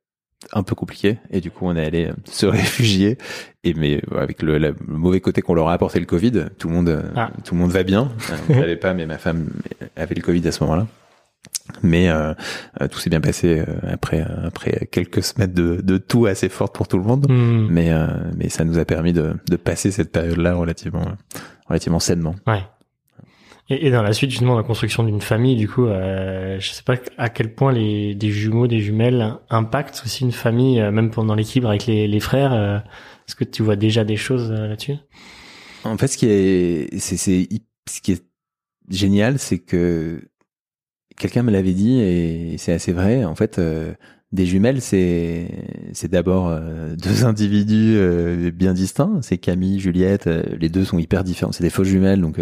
un peu compliqué et du coup on est allé euh, [LAUGHS] se réfugier et mais euh, avec le, mauvais côté qu'on leur a apporté le Covid tout le monde euh, Ah. tout le monde va bien on [LAUGHS] savait pas mais ma femme avait le Covid à ce moment-là mais euh, tout s'est bien passé après après quelques semaines de, de tout assez fortes pour tout le monde Hmm. mais euh, mais ça nous a permis de, de passer cette période là relativement relativement sainement Ouais. Et, dans la suite, justement, la construction d'une famille, du coup, euh, je sais pas à quel point les des jumeaux, des jumelles impactent aussi une famille, euh, même pendant l'équilibre avec les, les frères. Euh, Est-ce que tu vois déjà des choses euh, là-dessus? En fait, ce qui est, c'est, c'est, ce qui est génial, c'est que quelqu'un me l'avait dit et c'est assez vrai. En fait, des jumelles, c'est c'est d'abord [LAUGHS] deux individus bien distincts. C'est Camille, Juliette. les deux sont hyper différents. C'est des fausses jumelles, donc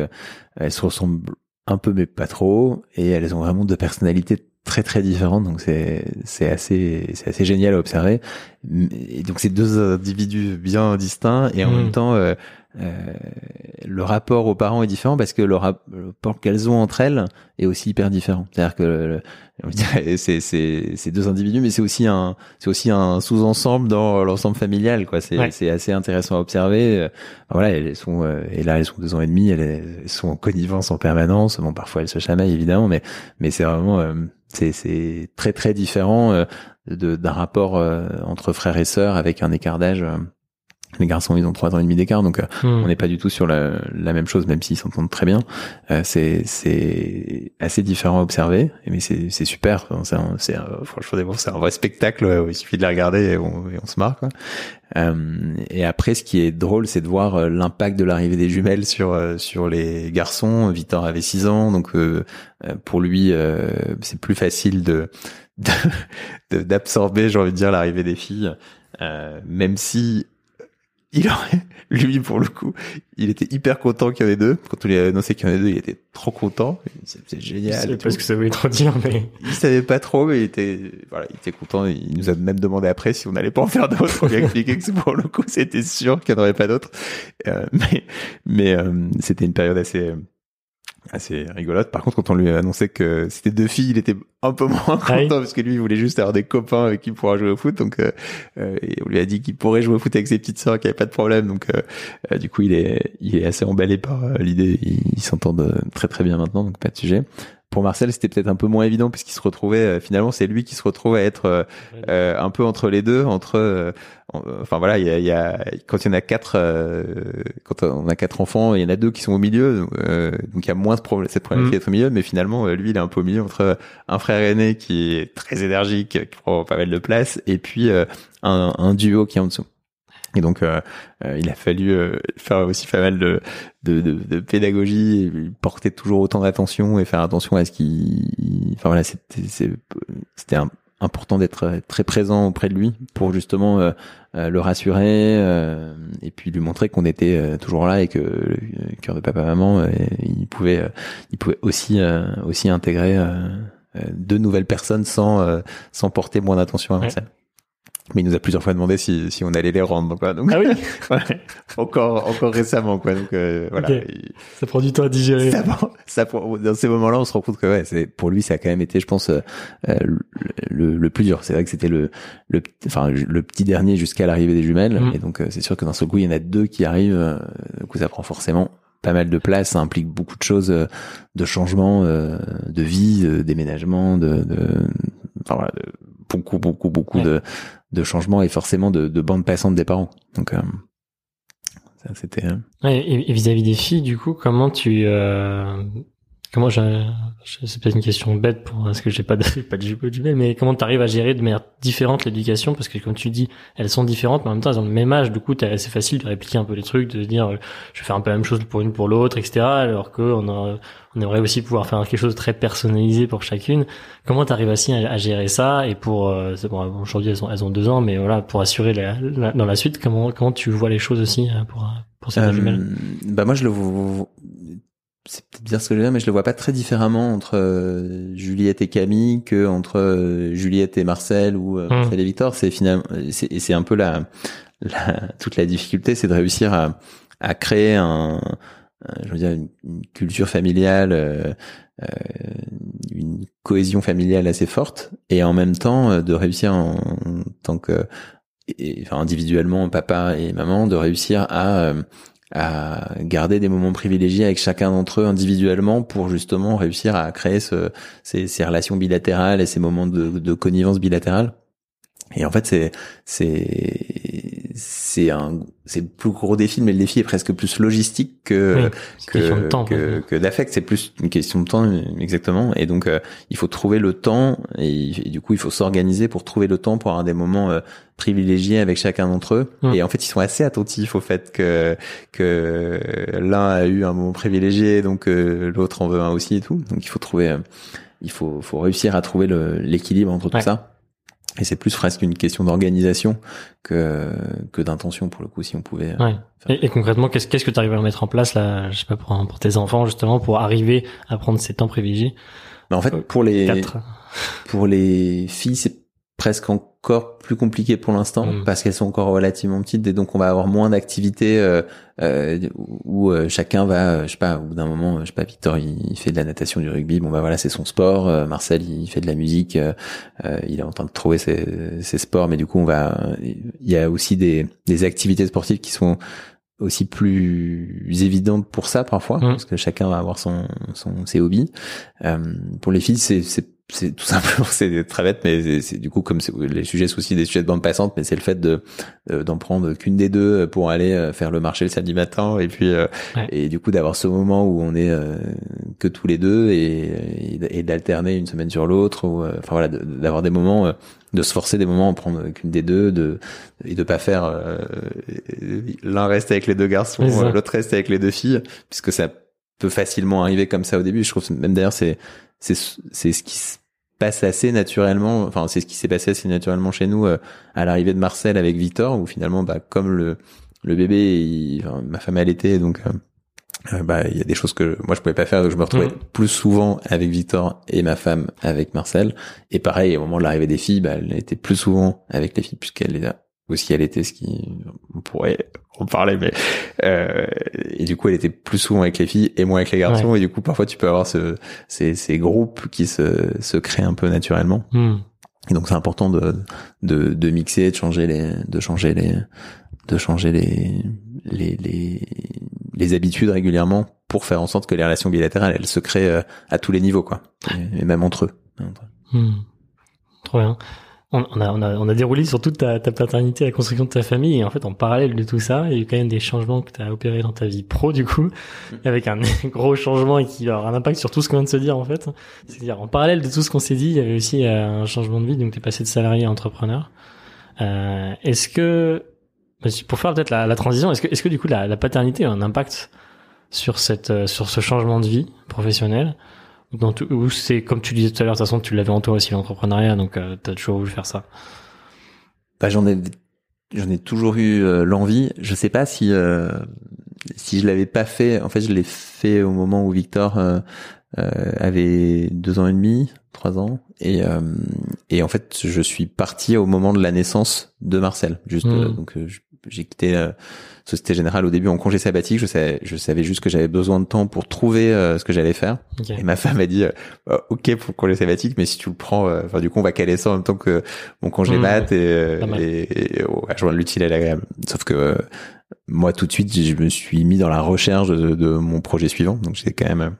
elles se ressemblent un peu mais pas trop, et elles ont vraiment deux personnalités très très différentes. Donc c'est c'est assez c'est assez génial à observer. Et donc c'est deux individus bien distincts et en mmh. même temps euh, euh, le rapport aux parents est différent parce que le rapport qu'elles ont entre elles est aussi hyper différent. C'est-à-dire que c'est c'est c'est deux individus, mais c'est aussi un c'est aussi un sous-ensemble dans l'ensemble familial. quoi. C'est c'est assez intéressant à observer. Euh, voilà, elles sont euh, et là elles sont deux ans et demi, elles, sont en connivence en permanence. Bon, parfois elles se chamaillent évidemment, mais mais c'est vraiment c'est c'est très très différent d'un rapport entre frères et sœurs avec un écart d'âge les garçons, ils ont trois ans et demi d'écart, donc euh, hmm. on n'est pas du tout sur la, la même chose, même s'ils s'entendent très bien. Euh, c'est c'est assez différent à observer, mais c'est c'est super. C'est franchement c'est un vrai spectacle. il suffit de les regarder et on, et on se marre. Quoi. Euh, et après, ce qui est drôle, c'est de voir euh, l'impact de l'arrivée des jumelles sur sur les garçons. Victor avait six ans, donc pour lui, c'est plus facile de d'absorber, j'ai envie de dire, l'arrivée des filles. même si il aurait, lui pour le coup, il était hyper content qu'il y en ait deux. Quand on lui a annoncé qu'il y en avait deux, il était trop content. C'est génial. Je savais pas ce que ça voulait trop dire, mais il savait pas trop, mais il était, voilà, il était content. Il nous a même demandé après si on n'allait pas en faire d'autres. On lui a expliqué que pour le coup, c'était sûr qu'il n'y en aurait pas d'autres. Euh, mais, mais euh, c'était une période assez assez rigolote. Par contre, quand on lui a annoncé que c'était deux filles, il était un peu moins [LAUGHS] content parce que lui, il voulait juste avoir des copains avec qui pourra jouer au foot. Donc, euh, euh, et on lui a dit qu'il pourrait jouer au foot avec ses petites sœurs, qu'il n'y avait pas de problème. Donc, euh, du coup, il est, il est assez emballé par l'idée. Ils s'entendent très très bien maintenant, donc pas de sujet pour Marcel, c'était peut-être un peu moins évident puisqu'il se retrouvait euh, finalement c'est lui qui se retrouve à être euh, euh, un peu entre les deux, entre enfin voilà, il y a, y a, quand il y en a quatre, quand on a quatre enfants, il y en a deux qui sont au milieu, donc il y a moins de problème, cette problématique mmh. d'être au milieu, mais finalement lui il est un peu au milieu entre un frère aîné qui est très énergique, qui prend pas mal de place, et puis un, un duo qui est en dessous. Et donc, euh, euh, il a fallu euh, faire aussi pas mal de, de, de, de pédagogie, et porter toujours autant d'attention et faire attention à ce qui, enfin voilà, c'était important d'être très présent auprès de lui pour justement le rassurer et puis lui montrer qu'on était toujours là et que le cœur de papa maman, il pouvait, il pouvait aussi aussi intégrer deux nouvelles personnes sans sans porter moins d'attention à Marcel. Mais il nous a plusieurs fois demandé si, si on allait les rendre, quoi. Donc, ah oui [LAUGHS] ouais, encore, encore récemment, quoi. Donc, euh, voilà. Ça prend du temps à digérer. Ça, ça, dans ces moments-là, on se rend compte que, ouais, c'est, pour lui, ça a quand même été, je pense, euh, le, le, plus dur. C'est vrai que c'était le, le, enfin, le petit dernier jusqu'à l'arrivée des jumelles. Mm. Et donc, euh, c'est sûr que dans ce coup, il y en a deux qui arrivent. Euh, du coup, ça prend forcément pas mal de place, ça implique beaucoup de choses, de changements, de vie, de déménagement, de, de, enfin voilà, de beaucoup, beaucoup, beaucoup de, de changements et forcément de, de bande passante des parents. Donc, euh, ça c'était. Euh, et vis-à-vis des filles, du coup, comment tu, euh, comment j'ai, c'est peut-être une question bête pour parce que j'ai pas de, [LAUGHS] pas de jupe du mais comment tu arrives à gérer de manière différente l'éducation? Parce que comme tu dis, elles sont différentes, mais en même temps elles ont le même âge. Du coup, c'est facile de répliquer un peu les trucs, de se dire, je vais faire un peu la même chose pour une pour l'autre, etc. Alors que on a on aimerait aussi pouvoir faire quelque chose de très personnalisé pour chacune. Comment tu arrives aussi à, gérer ça? Et pour euh, bon, aujourd'hui elles ont elles ont deux ans, mais voilà pour assurer la, dans la suite comment comment tu vois les choses aussi hein, pour pour ces euh, jumelles. Bah moi je le c'est peut-être bien ce que je veux dire, mais je le vois pas très différemment entre euh, Juliette et Camille que entre euh, Juliette et Marcel ou euh, Marcel et Victor. C'est finalement, c'est, c'est un peu la, la, toute la difficulté, c'est de réussir à, à créer un, je veux dire, une, culture familiale, une cohésion familiale assez forte, et en même temps de réussir en, tant que, enfin individuellement, papa et maman, de réussir à à garder des moments privilégiés avec chacun d'entre eux individuellement pour justement réussir à créer ce, ces, ces, relations bilatérales et ces moments de, de connivence bilatérale. Et en fait, c'est c'est c'est un c'est le plus gros défi mais le défi est presque plus logistique que que que, que d'affect. C'est plus une question de temps exactement. Et donc euh, il faut trouver le temps et, du coup il faut s'organiser pour trouver le temps pour avoir des moments euh, privilégiés avec chacun d'entre eux. Et en fait ils sont assez attentifs au fait que que l'un a eu un moment privilégié donc euh, l'autre en veut un aussi et tout. Donc il faut trouver il faut faut réussir à trouver l'équilibre entre tout ça et c'est plus presque une question d'organisation que que d'intention pour le coup si on pouvait. Euh, ouais. Et, concrètement, qu'est-ce qu'est-ce que tu arrives à mettre en place là, je sais pas pour pour tes enfants justement pour arriver à prendre ces temps privilégiés? Mais en fait, euh, pour les pour les filles, c'est presque encore plus compliqué pour l'instant mm. parce qu'elles sont encore relativement petites et donc on va avoir moins d'activités euh, euh, où euh, chacun va je sais pas au bout d'un moment je sais pas Victor il, fait de la natation du rugby bon bah voilà c'est son sport Marcel il fait de la musique il est en train de trouver ses, ses, sports mais du coup on va il y a aussi des, des activités sportives qui sont aussi plus évidentes pour ça parfois mm. parce que chacun va avoir son, son ses hobbies pour les filles c'est c'est c'est tout [LAUGHS] simplement c'est très bête mais c'est du coup comme les sujets sont aussi des sujets de bande passante mais c'est le fait de d'en prendre qu'une des deux pour aller euh, faire le marché le samedi matin et puis euh, et du coup d'avoir ce moment où on est euh, que tous les deux et et, d'alterner une semaine sur l'autre ou enfin voilà d'avoir des moments de se forcer des moments à prendre qu'une des deux de et de pas faire l'un reste avec les deux garçons l'autre reste avec les deux filles puisque ça peut facilement arriver comme ça au début je trouve même d'ailleurs c'est c'est c'est ce qui se passe assez naturellement enfin c'est ce qui s'est passé assez naturellement chez nous euh, à l'arrivée de Marcel avec Victor où finalement bah comme le le bébé ma femme allaitait donc euh, euh, bah il y a des choses que moi je pouvais pas faire donc je me retrouvais mmh. plus souvent avec Victor et ma femme avec Marcel et pareil au moment de l'arrivée des filles bah elle était plus souvent avec les filles puisqu'elle est là aussi elle était ce qui on pourrait en parler mais euh, et du coup elle était plus souvent avec les filles et moins avec les garçons. Et du coup parfois tu peux avoir ce, ces, ces groupes qui se, se créent un peu naturellement. Hmm. et donc c'est important de, de de mixer de changer les de changer les de changer les les les, les habitudes régulièrement pour faire en sorte que les relations bilatérales elles se créent euh, à tous les niveaux quoi. Et, même entre eux. Hmm. trop bien on, a, on, a, on a déroulé sur toute ta, ta paternité, la construction de ta famille, et en fait, en parallèle de tout ça, il y a eu quand même des changements que tu as opérés dans ta vie pro, du coup, mm. avec un [LAUGHS] gros changement et qui aura un impact sur tout ce qu'on vient de se dire, en fait. C'est-à-dire, en parallèle de tout ce qu'on s'est dit, il y avait aussi euh, un changement de vie, donc tu es passé de salarié à entrepreneur. Euh, est-ce que, bah, pour faire peut-être la, la, transition, est-ce que, est-ce que du coup, la, la paternité a un impact sur cette, euh, sur ce changement de vie professionnelle? Dans ou c'est comme tu disais tout à l'heure, de toute façon, tu l'avais en toi aussi l'entrepreneuriat, donc euh, tu as toujours voulu faire ça. Bah, j'en ai, j'en ai toujours eu euh, l'envie. Je sais pas si euh, si je l'avais pas fait. En fait, je l'ai fait au moment où Victor avait deux ans et demi, trois ans, et et en fait, je suis parti au moment de la naissance de Marcel. Juste, hmm. donc j'ai quitté Société Générale au début en congé sabbatique. Je savais, je savais juste que j'avais besoin de temps pour trouver euh, ce que j'allais faire. Et ma femme a dit, euh, bah, ok pour le congé sabbatique, mais si tu le prends, euh, enfin du coup on va caler ça en même temps que mon congé mmh, mat et, et, et je vois l'utile et l'agréable. Sauf que moi tout de suite je me suis mis dans la recherche de, de mon projet suivant. Donc j'étais quand même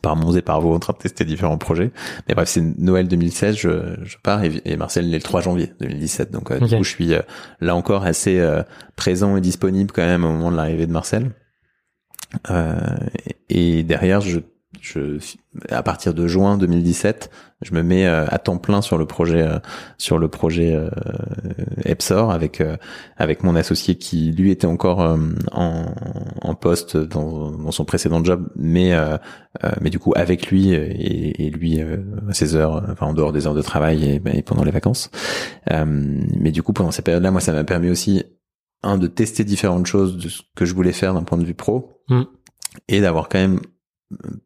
par Mons et par vous en train de tester différents projets. Mais bref, c'est Noël 2016, je, je pars et, Marcel est le 3 janvier 2017. Donc euh, du coup, je suis euh, là encore assez euh, présent et disponible quand même au moment de l'arrivée de Marcel. et derrière, je je, à partir de juin 2017, je me mets euh, à temps plein sur le projet, euh, sur le projet euh, Epsor avec avec mon associé qui lui était encore en, en poste dans, dans son précédent job, mais mais du coup avec lui et, et lui à ses heures, enfin en dehors des heures de travail et, et pendant les vacances. mais du coup pendant cette période-là, moi ça m'a permis aussi un de tester différentes choses de ce que je voulais faire d'un point de vue pro. Mm. Et d'avoir quand même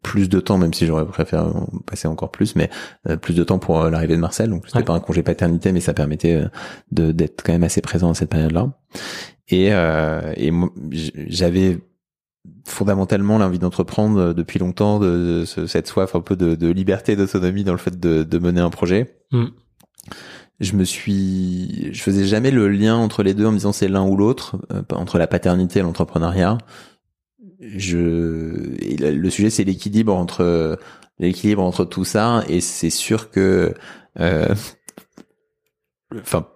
plus de temps, même si j'aurais préféré passer encore plus, mais euh, plus de temps pour euh, l'arrivée de Marcel. Donc c'était pas un congé paternité, mais ça permettait euh, de d'être quand même assez présent à cette période-là. Et, et j'avais fondamentalement l'envie d'entreprendre depuis longtemps, de, cette soif un peu de, de liberté, d'autonomie dans le fait de, de, mener un projet. Mm. Je me suis, je faisais jamais le lien entre les deux en me disant c'est l'un ou l'autre, entre la paternité et l'entrepreneuriat je le sujet c'est l'équilibre entre l'équilibre entre tout ça et c'est sûr que euh, [LAUGHS] enfin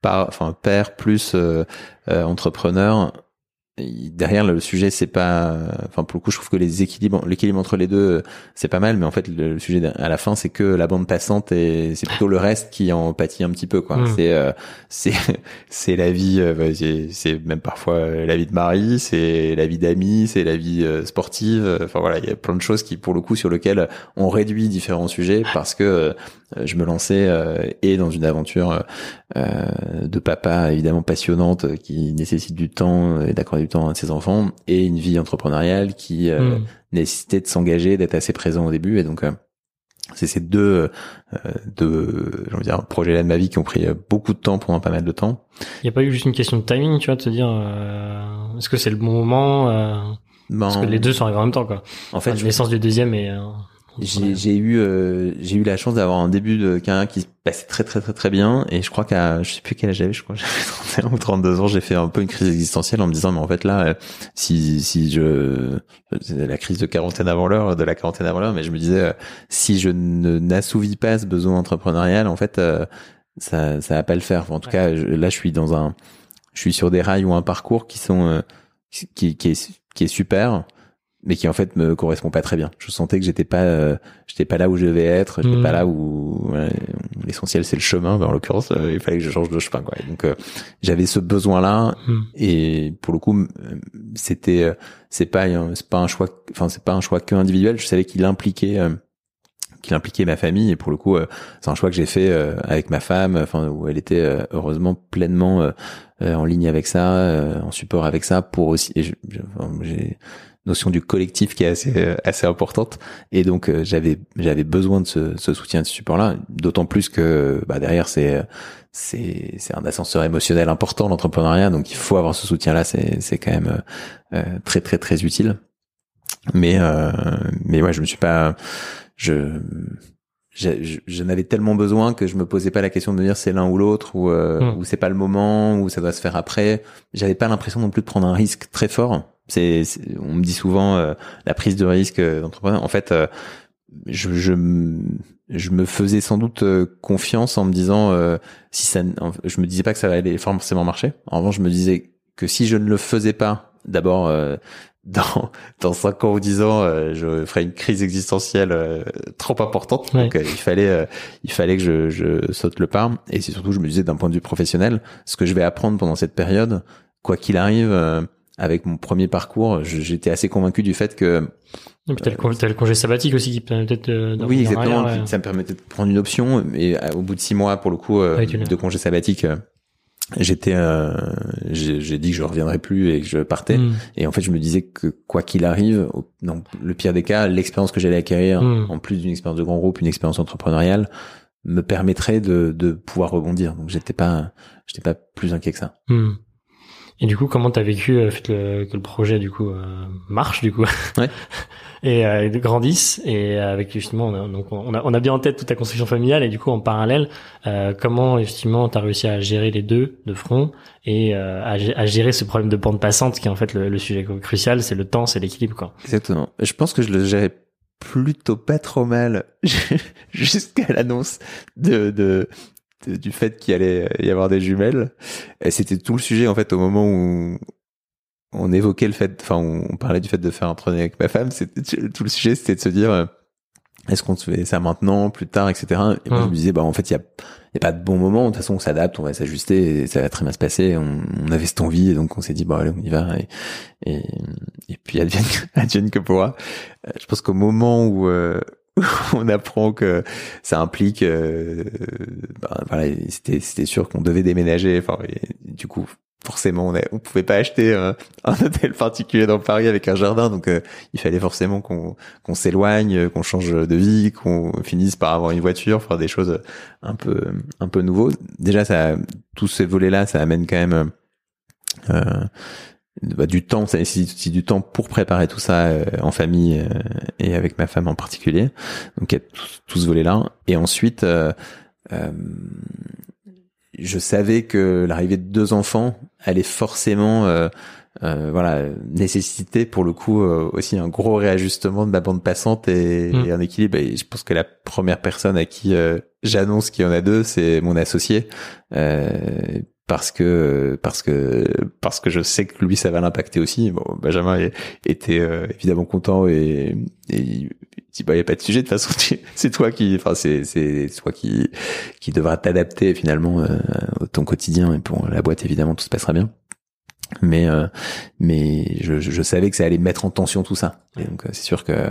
par, enfin père plus entrepreneur derrière le sujet c'est pas enfin pour le coup je trouve que les équilibres l'équilibre entre les deux c'est pas mal mais en fait le, sujet à la fin c'est que la bande passante et c'est plutôt le reste qui en pâtit un petit peu quoi hmm. c'est euh, c'est [LAUGHS] c'est la vie euh, bah, c'est même parfois la vie de mari c'est la vie d'amis c'est la vie euh, sportive enfin voilà il y a plein de choses qui pour le coup sur lesquelles on réduit différents sujets parce que je me lançais et dans une aventure de papa évidemment passionnante qui nécessite du temps et d'accorder du temps à ses enfants et une vie entrepreneuriale qui euh, hmm. nécessitait de s'engager, d'être assez présent au début et donc euh, c'est ces deux euh, deux j'ai dire projets là de ma vie qui ont pris beaucoup de temps pendant pas mal de temps. Il n'y a pas eu juste une question de timing, tu vois, de te dire est-ce que c'est le bon moment ben, parce que les deux sont arrivés en même temps quoi. En fait, la naissance du deuxième et j'ai eu euh, j'ai eu la chance d'avoir un début de carrière qui se passait très très très très bien. Et je crois qu'à je sais plus quel âge j'avais je crois [LAUGHS] j'avais 31 ou 32 ans j'ai fait un peu une crise existentielle en me disant mais en fait là euh, si si je la crise de quarantaine avant l'heure de la quarantaine avant l'heure mais je me disais euh, si je ne n'assouvis pas ce besoin entrepreneurial en fait ça ça va pas le faire. En tout cas là je suis dans un je suis sur des rails ou un parcours qui sont qui qui est qui est super mais qui en fait me correspond pas très bien. Je sentais que j'étais pas euh, j'étais pas là où je devais être, j'étais pas hmm. là où l'essentiel c'est le chemin, en l'occurrence euh, il fallait que je change de chemin quoi. donc euh, j'avais ce besoin là hmm. et pour le coup c'était c'est pas c'est pas un choix enfin c'est pas un choix que individuel, je savais qu'il impliquait qu'il impliquait ma famille et pour le coup c'est un choix que j'ai fait avec ma femme enfin où elle était heureusement pleinement en ligne avec ça en support avec ça pour aussi et j'ai notion du collectif qui est assez euh, assez importante et donc euh, j'avais j'avais besoin de ce, ce soutien de ce support là d'autant plus que bah, derrière c'est c'est c'est un ascenseur émotionnel important l'entrepreneuriat donc il faut avoir ce soutien là c'est c'est quand même euh, très très très utile mais mais ouais je me suis pas je je, je, n'avais tellement besoin que je me posais pas la question de me dire c'est l'un ou l'autre ou, hmm. ou c'est pas le moment ou ça doit se faire après. J'avais pas l'impression non plus de prendre un risque très fort. C'est, on me dit souvent euh, la prise de risque euh, d'entrepreneur. En fait, euh, je, je, je, me faisais sans doute confiance en me disant si ça, je me disais pas que ça allait forcément marcher. En revanche, je me disais que si je ne le faisais pas, d'abord [LAUGHS] dans dans cinq ans ou dix ans, je ferais une crise existentielle trop importante. Donc il fallait il fallait que je, je saute le pas. Et surtout, je me disais d'un point de vue professionnel, ce que je vais apprendre pendant cette période, quoi qu'il arrive avec mon premier parcours, j'étais assez convaincu du fait que et puis t'as le, congé sabbatique aussi qui permettait de, oui exactement. ça me permettait de prendre une option. Et euh, au bout de six mois pour le coup euh, de congé sabbatique euh, j'étais j'ai dit que je reviendrais plus et que je partais. Hmm. et en fait je me disais que quoi qu'il arrive dans le pire des cas l'expérience que j'allais acquérir hmm. en plus d'une expérience de grand groupe une expérience entrepreneuriale me permettrait de, de pouvoir rebondir. Donc j'étais pas j'étais pas plus inquiet que ça. Hmm. Et du coup, comment t'as vécu euh, fait le, que le projet du coup euh, marche du coup [LAUGHS] ouais. [LAUGHS] et euh, grandisse et avec justement on a, donc on a, on a bien en tête toute ta construction familiale et du coup en parallèle euh, comment justement t'as réussi à gérer les deux de front et euh, à, à, gérer ce problème de bande passante qui est en fait le, le sujet crucial c'est le temps c'est l'équilibre quoi. Exactement. Je pense que je le gérais plutôt pas trop mal [LAUGHS] jusqu'à l'annonce de, de du fait qu'il allait y avoir des jumelles. Et c'était tout le sujet en fait au moment où on évoquait le fait, enfin on parlait du fait de faire un projet avec ma femme. C'était tout le sujet, c'était de se dire euh, est-ce qu'on se fait ça maintenant, plus tard, etc. Et moi je me disais bah en fait il y a, y a pas de bon moment. De toute façon on s'adapte, on va s'ajuster, et ça va très bien se passer. On, on avait cette envie et donc on s'est dit bah allez on y va et et, et puis advienne, [LAUGHS] advienne que pourra. Euh, je pense qu'au moment où euh, [LAUGHS] on apprend que ça implique euh, ben, voilà c'était c'était sûr qu'on devait déménager. Enfin du coup forcément on, on pouvait pas acheter un, hôtel particulier dans Paris avec un jardin. Donc euh, il fallait forcément qu'on qu'on s'éloigne qu'on change de vie qu'on finisse par avoir une voiture faire des choses un peu un peu nouveaux déjà ça tous ces volets là ça amène quand même euh, bah, du temps, ça nécessite aussi du temps pour préparer tout ça euh, en famille euh, et avec ma femme en particulier. Donc il y a tout, ce volet-là. Et ensuite, euh, je savais que l'arrivée de deux enfants allait forcément voilà nécessiter pour le coup aussi un gros réajustement de ma bande passante et, mmh. et un équilibre. Et je pense que la première personne à qui j'annonce qu'il y en a deux, c'est mon associé parce que parce que parce que je sais que lui ça va l'impacter aussi. Bon, Benjamin était euh, évidemment content et, et il dit bah y a pas de sujet de toute façon [LAUGHS] c'est toi qui enfin c'est c'est toi qui qui devra t'adapter finalement euh, ton quotidien et pour la boîte évidemment tout se passera bien. Mais euh, mais je, je, savais que ça allait mettre en tension tout ça. Et donc c'est sûr que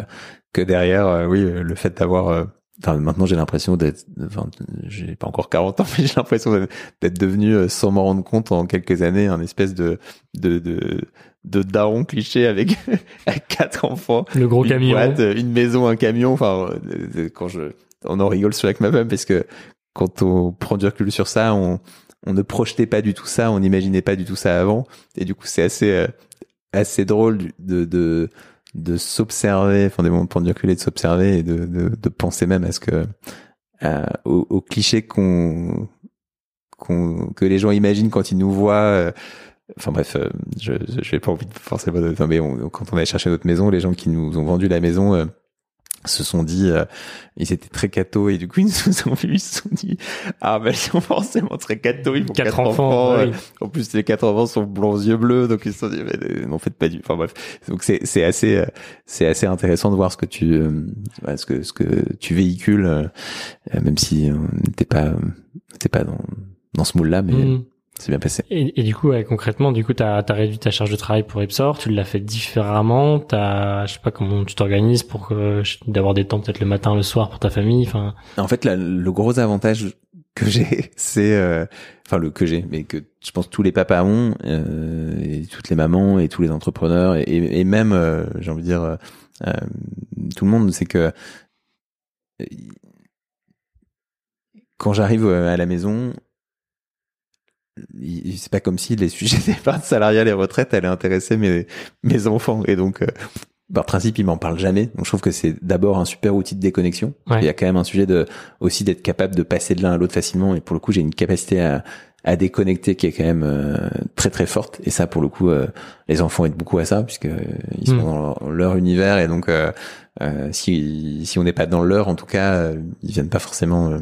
que derrière oui le fait d'avoir Enfin, maintenant j'ai l'impression d'être, enfin, j'ai pas encore 40 ans, [LAUGHS] mais j'ai l'impression d'être devenu, euh, sans m'en rendre compte, en quelques années, un espèce de de de, de daron cliché avec, [LAUGHS] quatre enfants, le gros une camion, boîte, une maison, un camion. Enfin, euh, quand je, on en rigole sur avec ma femme parce que quand on prend du recul sur ça, on on ne projetait pas du tout ça, on n'imaginait pas du tout ça avant, et du coup c'est assez euh, assez drôle de de de s'observer, enfin des moments et de s'observer et de, de, de, penser même à ce que euh, au, au, cliché qu'on qu'on que les gens imaginent quand ils nous voient. Euh, enfin bref, euh, je je pas envie de forcément. De, mais quand on allait chercher notre maison, les gens qui nous ont vendu la maison euh, se sont dit, euh, ils étaient très cathos et du coup [LAUGHS] ils nous ont vu, ils se sont dit, ah ben ils sont forcément très cathos, ils font quatre, enfants. Euh, en plus les quatre enfants sont blonds yeux bleus, donc ils se sont dit, mais euh, n'en faites pas du. Enfin bref, donc c'est c'est assez c'est assez intéressant de voir ce que tu ce que ce que tu véhicules, même si on n'était pas n'était pas dans dans ce moule là, mais mmh. C'est bien passé. Et, et, du coup, ouais, concrètement, du coup, t'as as réduit ta charge de travail pour Epsor, tu l'as fait différemment, t'as, je sais pas comment tu t'organises pour que d'avoir des temps peut-être le matin, le soir pour ta famille, enfin. En fait, le gros avantage que j'ai, [LAUGHS] c'est, euh, enfin le que j'ai, mais que je pense tous les papas ont, euh, et toutes les mamans et tous les entrepreneurs et, et même, euh, j'ai envie de dire, euh, tout le monde, c'est que quand j'arrive à la maison, c'est pas comme si les [LAUGHS] sujets d'épargne salariale et retraite allaient intéresser mes, mes enfants. Et donc, euh, par principe, ils m'en parlent jamais. Donc, je trouve que c'est d'abord un super outil de déconnexion. Il y a quand même un sujet de, aussi d'être capable de passer de l'un à l'autre facilement. Et pour le coup, j'ai une capacité à, à déconnecter qui est quand même euh, très très forte. Et ça, pour le coup, euh, les enfants aident beaucoup à ça puisque ils sont mm. dans leur, univers. Et donc, si, si on n'est pas dans leur, en tout cas, ils viennent pas forcément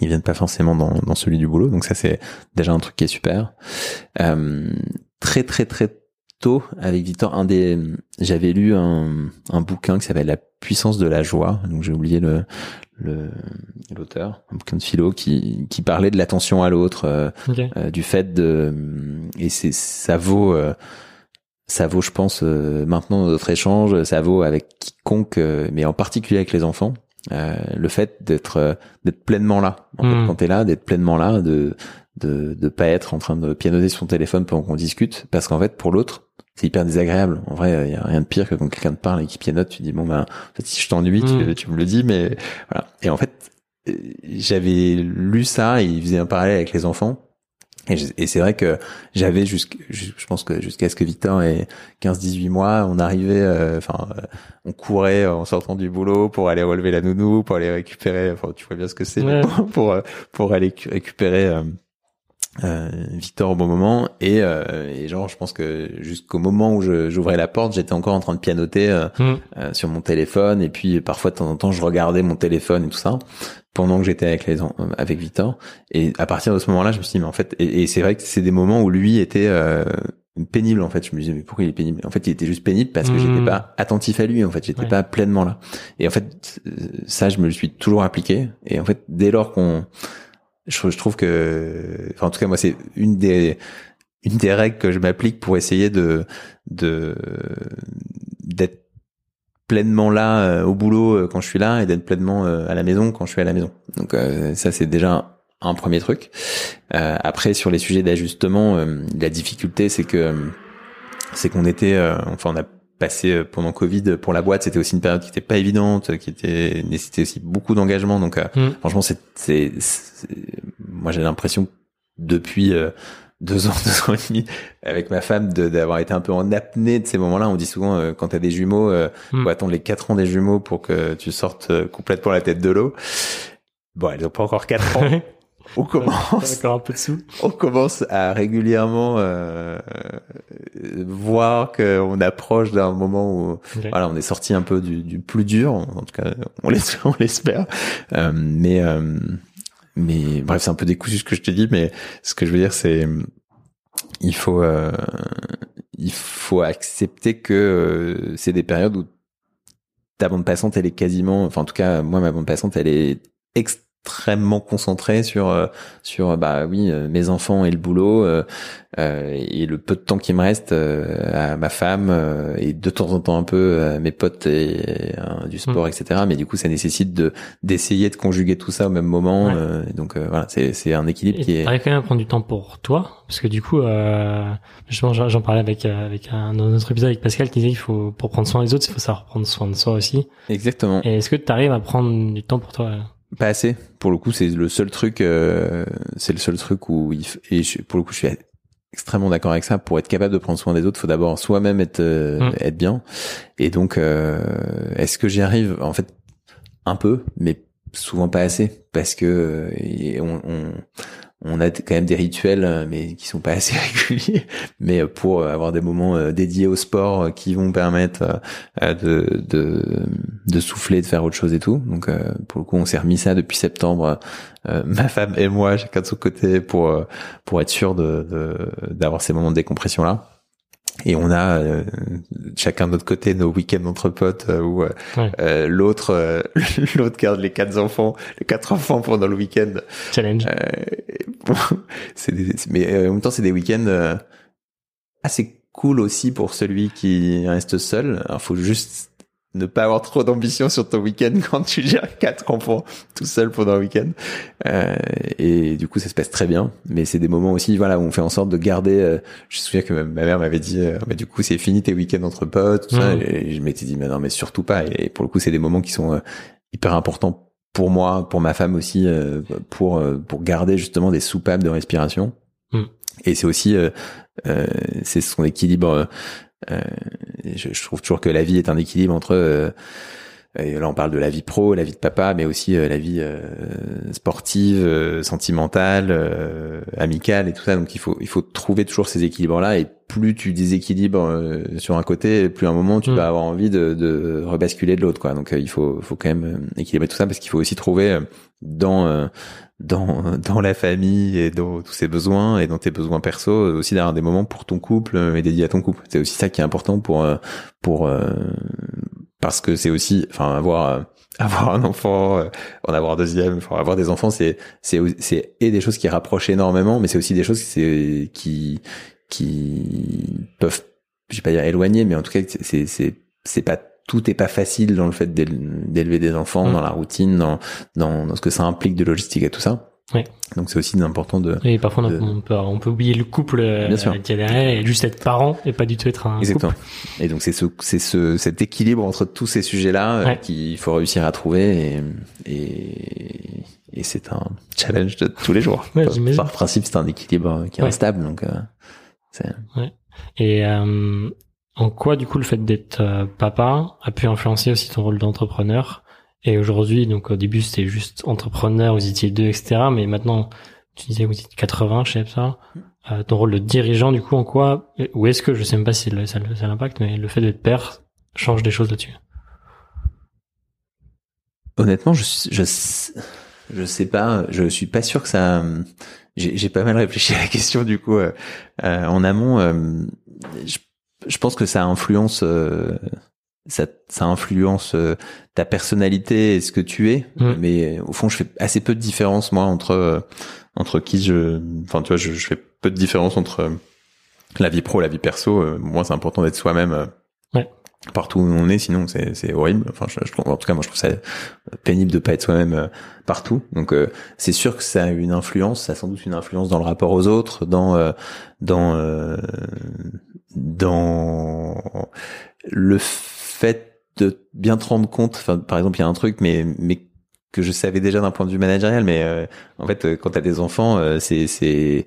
ils viennent pas forcément dans, dans celui du boulot. Donc ça c'est déjà un truc qui est super. Euh, très très très tôt avec Victor, un des, j'avais lu un, un bouquin qui s'appelle La puissance de la joie. Donc j'ai oublié le le l'auteur, un bouquin de philo qui qui parlait de l'attention à l'autre, euh, euh, du fait de et c'est ça vaut euh, ça vaut, je pense, maintenant notre échange, ça vaut avec quiconque, mais en particulier avec les enfants. Euh, le fait d'être euh, d'être pleinement là en fait, hmm. quand t'es là d'être pleinement là de de de pas être en train de pianoter son téléphone pendant qu'on discute parce qu'en fait pour l'autre c'est hyper désagréable en vrai il y a rien de pire que quand quelqu'un te parle et qui pianote tu dis bon ben en fait, si je t'ennuie tu, hmm. tu me le dis mais voilà et en fait euh, j'avais lu ça et il faisait un parallèle avec les enfants et, c'est vrai que j'avais jusqu'à, je pense que jusqu'à ce que Victor ait 15-18 mois, on arrivait, euh, enfin, euh, on courait en sortant du boulot pour aller relever la nounou, pour aller récupérer, enfin, tu vois bien ce que c'est, [LAUGHS] pour, euh, pour aller récupérer euh, Victor au bon moment. Et, et, genre, je pense que jusqu'au moment où j'ouvrais la porte, j'étais encore en train de pianoter mmh. sur mon téléphone. Et puis parfois, de temps en temps, je regardais mon téléphone et tout ça pendant que j'étais avec les avec Victor. Et à partir de ce moment-là je me suis dit mais en fait et, c'est vrai que c'est des moments où lui était euh, pénible en fait. Je me disais mais pourquoi il est pénible? En fait il était juste pénible parce que j'étais hmm. pas attentif à lui en fait. J'étais pas pleinement là. Et en fait ça je me le suis toujours appliqué. Et en fait dès lors qu'on je, je, trouve que enfin en tout cas moi c'est une des une des règles que je m'applique pour essayer de de d'être pleinement là euh, au boulot euh, quand je suis là et d'être pleinement euh, à la maison quand je suis à la maison. Donc ça c'est déjà un premier truc. après sur les sujets d'ajustement, la difficulté c'est que c'est qu'on était, enfin on a passé pendant Covid pour la boîte, c'était aussi une période qui était pas évidente, qui était nécessitait aussi beaucoup d'engagement. Donc mmh. franchement c'est, c'est, moi j'ai l'impression depuis deux ans, [LAUGHS] deux ans et demi avec ma femme d'avoir été un peu en apnée de ces moments-là. On dit souvent euh, quand t'as des jumeaux, euh, mm. faut attendre les quatre ans des jumeaux pour que tu sortes euh, complètement la tête de l'eau. Bon, elles ont pas encore quatre ans. [LAUGHS] on commence, un peu dessous. [LAUGHS] on commence à régulièrement euh, voir qu'on approche d'un moment où voilà, on est sorti un peu du, du, plus dur. En tout cas, on l'espère. On l'espère. Euh, mais mais bref, c'est un peu décousu ce que je te dis, mais ce que je veux dire, c'est il faut il faut accepter que c'est des périodes où ta bande passante, elle est quasiment, enfin en tout cas moi ma bande passante, elle est extrêmement concentré sur euh, sur bah oui euh, mes enfants et le boulot euh, et le peu de temps qui me reste à ma femme et de temps en temps un peu mes potes et du sport mm. etc mais du coup ça nécessite de d'essayer de conjuguer tout ça au même moment donc voilà c'est c'est un équilibre qui est quand même à prendre du temps pour toi parce que du coup justement j'en parlais avec avec un autre épisode avec Pascal qui disait il faut pour prendre soin des autres il faut savoir prendre soin de soi aussi. Exactement. Et est-ce que tu arrives à prendre du temps pour toi pas assez. Pour le coup, c'est le seul truc. Euh, c'est le seul truc où il et pour le coup, je suis extrêmement d'accord avec ça. Pour être capable de prendre soin des autres, faut d'abord soi-même être euh, mm. être bien. Et donc, euh, est-ce que j'y arrive? En fait, un peu, mais souvent pas assez, parce que on, on on a quand même des rituels, euh, mais qui sont pas assez [LAUGHS] réguliers. Mais euh, pour avoir des moments euh, dédiés au sport qui vont permettre de souffler, de faire autre chose et tout. Donc pour le coup, on s'est remis ça depuis septembre, ma femme et moi, chacun de son côté, pour pour être sûr de d'avoir ces moments de décompression là. Et on a euh, chacun de notre côté nos week-ends entre potes euh, où euh, l'autre [LAUGHS] l'autre garde les quatre enfants, les quatre enfants pendant le week-end. Challenge. [LAUGHS] c'est mais en même temps c'est des week-ends assez cool aussi pour celui qui reste seul. Il faut juste ne pas avoir trop d'ambition sur ton week-end [LAUGHS] quand tu gères quatre enfants tout seul pendant un week-end. Euh, et du coup, ça se passe très bien. Mais c'est des moments aussi, voilà, où on fait en sorte de garder. Euh, je me souviens que ma mère m'avait dit, euh, bah, du coup, c'est fini tes week-ends entre potes, tout ça. Mmh. Et je m'étais dit, mais non, mais surtout pas. Et pour le coup, c'est des moments qui sont euh, hyper importants pour moi, pour ma femme aussi, pour pour garder justement des soupapes de respiration. Mmh. Et c'est aussi, c'est son équilibre euh, je, je, trouve toujours que la vie est un équilibre entre euh, et là, on parle de la vie pro, la vie de papa, mais aussi euh, la vie sportive, sentimentale, amicale et tout ça. Donc, il faut il faut trouver toujours ces équilibres-là. Et plus tu déséquilibres sur un côté, plus à un moment tu mm. vas avoir envie de, de rebasculer de l'autre. Quoi. Donc, il faut faut quand même équilibrer tout ça parce qu'il faut aussi trouver dans dans [LAUGHS] dans la famille et dans tous ses besoins et dans tes besoins perso aussi d'avoir des moments pour ton couple euh, et dédiés à ton couple c'est aussi ça qui est important pour euh, pour euh, parce que c'est aussi enfin avoir [LAUGHS] avoir un enfant en avoir un deuxième enfin avoir des enfants c'est c'est c'est et des choses qui rapprochent énormément mais c'est aussi des choses qui qui qui peuvent je vais pas dire éloigner mais en tout cas c'est c'est c'est pas tout est pas facile dans le fait d'élever des enfants, mm. dans la routine, dans, dans, dans, ce que ça implique de logistique et tout ça. Oui. Donc c'est aussi important de. Et parfois on, peut, on peut oublier le couple euh, Bien sûr. qui est derrière et juste être parent et pas du tout être un Exactement. couple. Et donc c'est ce, c'est ce, cet équilibre entre tous ces sujets-là euh, qu'il faut réussir à trouver et, et, et c'est un challenge de tous les jours. Ouais, par, principe, c'est un équilibre qui est instable, donc. Euh. Ouais. Et euh, en quoi, du coup, le fait d'être euh, papa a pu influencer aussi ton rôle d'entrepreneur? Et aujourd'hui, donc au début, c'était juste entrepreneur, vous étiez deux, etc. Mais maintenant, tu disais que vous étiez 80 chez ça. Euh, ton rôle de dirigeant, du coup, en quoi Ou est-ce que, je sais même pas si ça, ça l'impact, mais le fait d'être père change des choses là-dessus? Honnêtement, je, je, je sais pas. Je suis pas sûr que ça... J'ai pas mal réfléchi à la question, du coup, euh, en amont. je je pense que ça influence euh, ça, ça influence euh, ta personnalité et ce que tu es mm. mais au fond je fais assez peu de différence moi entre euh, entre qui je enfin tu vois je, je, fais peu de différence entre la vie pro la vie perso moi c'est important d'être soi-même. Partout où on est sinon c'est c'est horrible enfin je, je, en tout cas moi je trouve ça pénible de pas être soi-même partout donc c'est sûr que ça a une influence ça a sans doute une influence dans le rapport aux autres dans dans dans le fait de bien te rendre compte. Enfin, par exemple, il y a un truc, mais mais que je savais déjà d'un point de vue managérial, mais euh, en fait, quand t'as des enfants, euh, c'est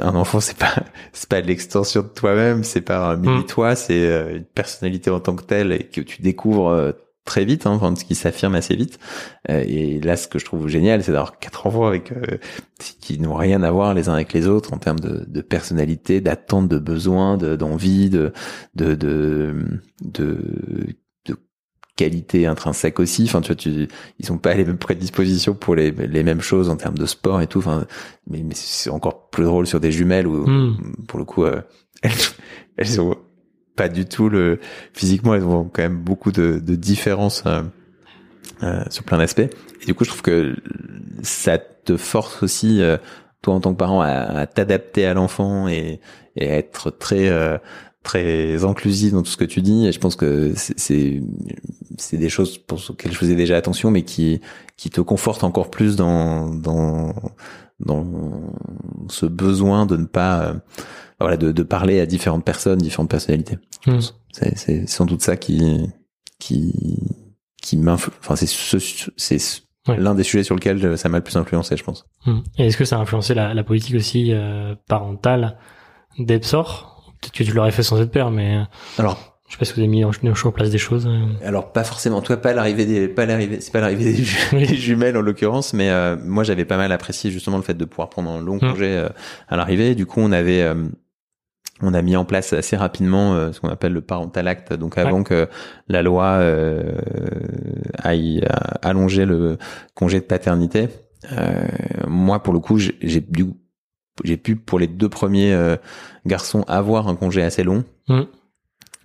un enfant, c'est pas [LAUGHS] c'est pas l'extension de toi-même, c'est pas un mini toi, c'est euh, une personnalité en tant que telle et que tu découvres très vite, hein, enfin, ce qui s'affirme assez vite. Euh, et là, ce que je trouve génial, c'est d'avoir quatre enfants avec euh, qui n'ont rien à voir les uns avec les autres en termes de, de personnalité, d'attente, de besoin, d'envie, de, de, de, de, qualités intrinsèques aussi. Enfin, tu vois, tu, ils sont pas les mêmes prédispositions pour les, les mêmes choses en termes de sport et tout. Enfin, mais, mais c'est encore plus drôle sur des jumelles où, Hmm. pour le coup, euh, [LAUGHS] elles, elles ont pas du tout le physiquement, elles ont quand même beaucoup de, de différences euh, euh, sur plein d'aspects. Et du coup, je trouve que ça te force aussi, toi en tant que parent, à, à t'adapter à l'enfant et, et à être très euh, très inclusif dans tout ce que tu dis. Et je pense que c'est c'est des choses pour lesquelles je faisais déjà attention, mais qui qui te confortent encore plus dans dans dans ce besoin de ne pas euh, voilà de, de parler à différentes personnes, différentes personnalités. Hmm. C'est c'est sans doute ça qui qui qui m'influe. Enfin c'est ce, c'est Ouais. l'un des sujets sur lequel ça m'a le plus influencé, je pense. Hmm. Et est-ce que ça a influencé la, la politique aussi euh, parentale d'Epsor? Peut-être que tu l'aurais fait sans être père, mais Alors je sais pas si vous avez mis en, en place des choses. euh. Alors pas forcément, en tout cas pas l'arrivée des, pas l'arrivée, c'est pas l'arrivée des, ju- Oui. [LAUGHS] des jumelles en l'occurrence, mais euh, moi j'avais pas mal apprécié justement le fait de pouvoir prendre un long Mm. congé euh, à l'arrivée. Du coup on avait, euh, on a mis en place assez rapidement euh, ce qu'on appelle le parental act. Donc avant que la loi euh, aille euh, allonger le congé de paternité, euh, moi pour le coup j'ai j'ai dû j'ai pu pour les deux premiers euh, garçons avoir un congé assez long. Mm.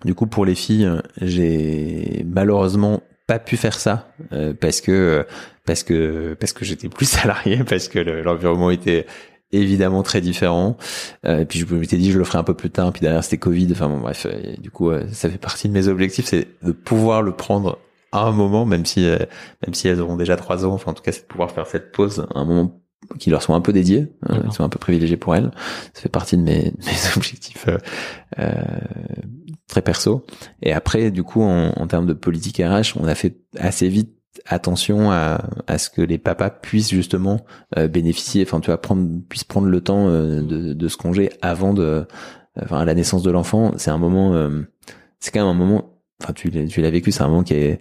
Du coup, pour les filles, j'ai malheureusement pas pu faire ça euh, parce que parce que parce que j'étais plus [LAUGHS] salarié, parce que le- l'environnement était évidemment très différent. Euh, et puis je m'étais dit je le ferai un peu plus tard. Puis derrière c'était Covid. Enfin bon bref. Et du coup, euh, ça fait partie de mes objectifs, c'est de pouvoir le prendre à un moment, même si euh, même si elles auront déjà trois ans. Enfin en tout cas, c'est de pouvoir faire cette pause à un moment qui leur soit un peu dédié, euh, D'accord. qui soit un peu privilégié pour elles. Ça fait partie de mes, [LAUGHS] mes objectifs euh, euh, très perso. Et après, du coup, en, en termes de politique RH, on a fait assez vite attention à, à ce que les papas puissent justement euh, bénéficier, enfin tu vois, prendre, puissent prendre le temps euh, de, de ce congé avant de, enfin à la naissance de l'enfant. C'est un moment, euh, c'est quand même un moment, enfin tu l'as, tu l'as vécu, c'est un moment qui est,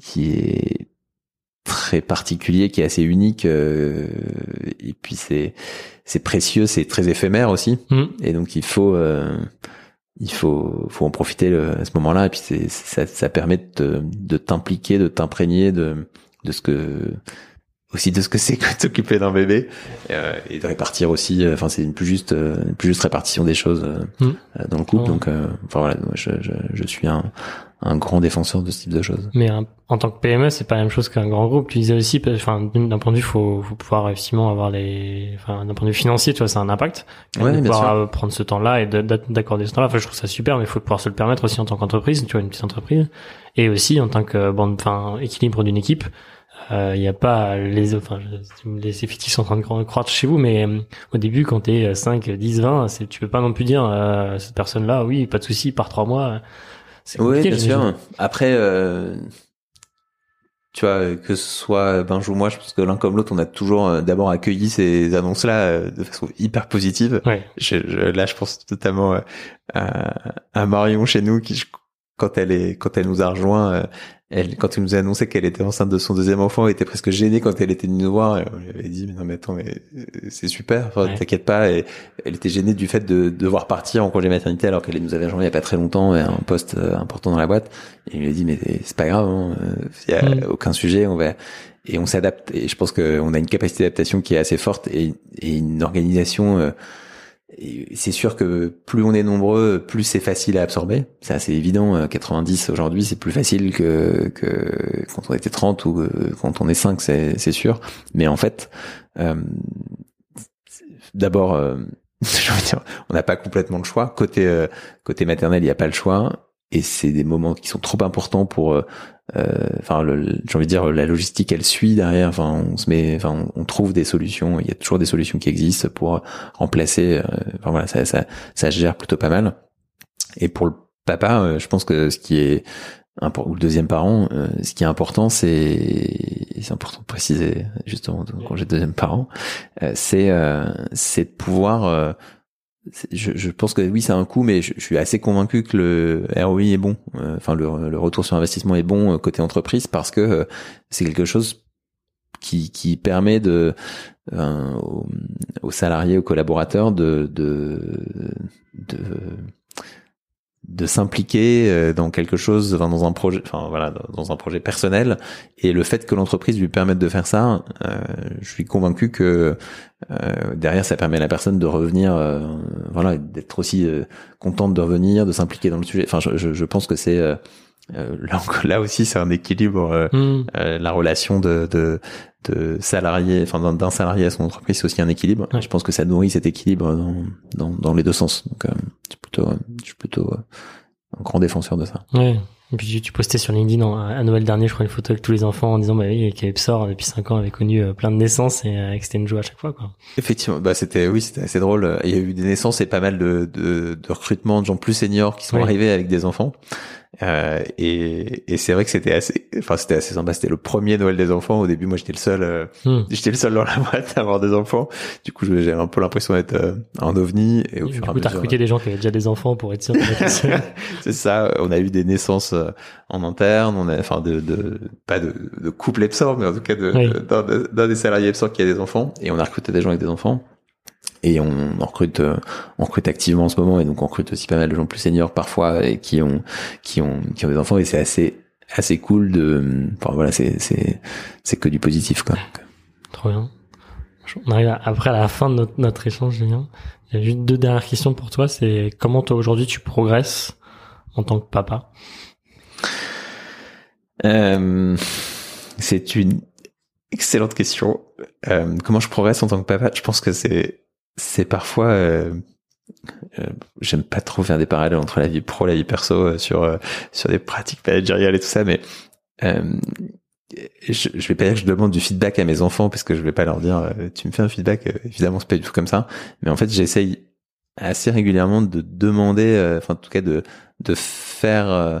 qui est très particulier, qui est assez unique, euh, et puis c'est, c'est précieux, c'est très éphémère aussi. Hmm. Et donc il faut euh, il faut faut en profiter le- à ce moment-là et puis c'est ça, ça permet de de t'impliquer, de t'imprégner de de ce que aussi de ce que c'est que de s'occuper d'un bébé euh, et de répartir aussi euh, enfin c'est une plus juste euh, une plus juste répartition des choses euh, Mm. euh, dans le couple Ouais. donc euh, enfin voilà je, je je suis un un grand défenseur de ce type de choses. Mais un- en tant que PME, c'est pas la même chose qu'un grand groupe. Tu disais aussi, enfin, d'un point de vue, faut, faut pouvoir effectivement avoir les, enfin, d'un point de vue financier, tu vois, c'est un impact. Ouais, de bien pouvoir sûr. euh, prendre ce temps-là et de- d'ac- d'accorder ce temps-là. Enfin, je trouve ça super, mais il faut pouvoir se le permettre aussi en tant qu'entreprise, tu vois, une petite entreprise, et aussi en tant que bande, enfin, équilibre d'une équipe. Euh, Il n'y a pas les, enfin, les effectifs sont en train de cro- croître chez vous, mais euh, au début, quand t'es 5, 10, 20, c'est, tu peux pas non plus dire, euh, cette personne-là, oui, pas de souci, par trois mois. Oui, bien sûr. Après, euh, tu vois, que ce soit Benj ou moi, je pense que l'un comme l'autre, on a toujours euh, d'abord accueilli ces annonces-là euh, de façon hyper positive. Ouais. Je, je- là, je pense notamment euh, à, à Marion chez nous, qui, je- quand elle est, quand elle nous a rejoint, elle, quand elle nous a annoncé qu'elle était enceinte de son deuxième enfant, elle était presque gênée quand elle était venue nous voir. Et on lui avait dit, mais non, mais attends, mais euh, c'est super, Ouais. t'inquiète pas. Et elle était gênée du fait de devoir partir en congé maternité alors qu'elle nous avait rejoint il y a pas très longtemps, un poste euh, important dans la boîte. Et il lui a dit, mais c'est pas grave, hein, il y a Mm. aucun sujet, on va, et on s'adapte. Et je pense qu'on a une capacité d'adaptation qui est assez forte et, et une organisation. euh, c'est sûr que plus on est nombreux, plus c'est facile à absorber. C'est assez évident. euh, 90 aujourd'hui, c'est plus facile que, que quand on était 30 ou euh, quand on est 5, c'est, sûr. Mais en fait, euh, d'abord, euh, [LAUGHS] on n'a pas complètement le choix. Côté euh, côté maternel, il n'y a pas le choix. Et c'est des moments qui sont trop importants pour, euh, euh, enfin, j'ai envie de dire, la logistique, elle suit derrière. Enfin, on se met, enfin, on, trouve des solutions. Il y a toujours des solutions qui existent pour remplacer. euh, enfin voilà, ça, ça, ça gère plutôt pas mal. Et pour le papa, euh, je pense que ce qui est ou le deuxième parent, euh, ce qui est important, c'est c'est important de préciser justement quand j'ai deuxième parent, euh, c'est euh, c'est de pouvoir je, je pense que oui, c'est un coût, mais je, je suis assez convaincu que le ROI est bon. Euh, Enfin, le, le retour sur investissement est bon euh, côté entreprise parce que euh, c'est quelque chose qui, qui permet de euh, aux, aux salariés, aux collaborateurs de de de de s'impliquer dans quelque chose, enfin, dans un projet, enfin voilà, dans un projet personnel. Et le fait que l'entreprise lui permette de faire ça, je suis convaincu que derrière, ça permet à la personne de revenir, voilà, d'être aussi contente de revenir, de s'impliquer dans le sujet. Enfin, je, je, je pense que c'est là, là aussi, c'est un équilibre. Mmh. la relation de, de, de salarié, enfin d'un salarié à son entreprise, c'est aussi un équilibre. Je pense que ça nourrit cet équilibre dans, dans, dans les deux sens. Donc, euh, je suis plutôt, je suis plutôt euh, un grand défenseur de ça. Ouais. Et puis tu postais sur LinkedIn à Noël dernier, je crois, une photo avec tous les enfants en disant bah oui, qu'Epsor depuis 5 ans avait connu euh, plein de naissances et que c'était une joie à chaque fois. Quoi. Effectivement, bah c'était oui, c'était assez drôle. Il y a eu des naissances et pas mal de, de, de recrutements de gens plus seniors qui sont arrivés avec des enfants. Euh, et, et c'est vrai que c'était assez, enfin c'était assez sympa. C'était le premier Noël des enfants. Au début, moi j'étais le seul, euh, hmm. j'étais le seul dans la boîte à avoir des enfants. Du coup, j'avais un peu l'impression d'être euh, un ovni. Et au du coup, t'as recruté des gens qui avaient déjà des enfants pour être sûr. [LAUGHS] c'est ça. On a eu des naissances euh, en interne. On a, enfin, de, de pas de, de couple Epsor, mais en tout cas de, d'un des salariés Epsor qui a des enfants. Et on a recruté des gens avec des enfants et on, recrute euh, on recrute activement en ce moment et donc on recrute aussi pas mal de gens plus seniors parfois et qui ont qui ont qui ont des enfants et c'est assez assez cool de enfin voilà c'est c'est c'est que du positif quoi. Trop bien. On arrive après à la fin de notre, notre échange Julien. Il y a juste deux dernières questions pour toi c'est comment toi aujourd'hui tu progresses en tant que papa? Euh, c'est une excellente question. Euh, comment je progresse en tant que papa? Je pense que c'est c'est parfois euh, euh, j'aime pas trop faire des parallèles entre la vie pro et la vie perso euh, sur sur des pratiques managériales et tout ça mais je, je vais pas dire que je demande du feedback à mes enfants parce que je vais pas leur dire tu me fais un feedback évidemment c'est pas du tout comme ça mais en fait j'essaye assez régulièrement de demander enfin en tout cas de de faire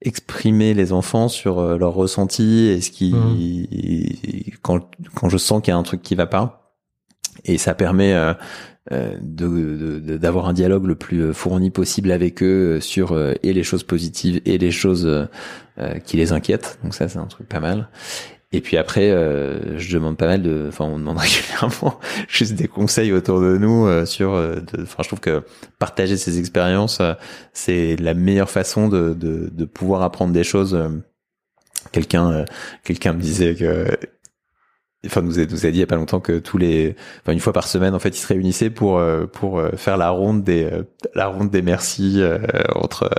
exprimer les enfants sur leurs ressentis et ce qui mmh. quand quand je sens qu'il y a un truc qui va pas et ça permet euh, euh d'avoir un dialogue le plus euh, fourni possible avec eux euh, sur et les choses positives et les choses qui les inquiètent. Donc ça, c'est un truc pas mal. Et puis après, je demande pas mal de, enfin, on demande [LAUGHS] régulièrement juste des conseils autour de nous sur. Enfin, je trouve que partager ces expériences, c'est la meilleure façon de, de, de pouvoir apprendre des choses. Quelqu'un, quelqu'un me disait que enfin nous a, nous a dit il y a pas longtemps que tous les enfin une fois par semaine en fait ils se réunissaient pour euh, pour euh, faire la ronde des euh, la ronde des merci entre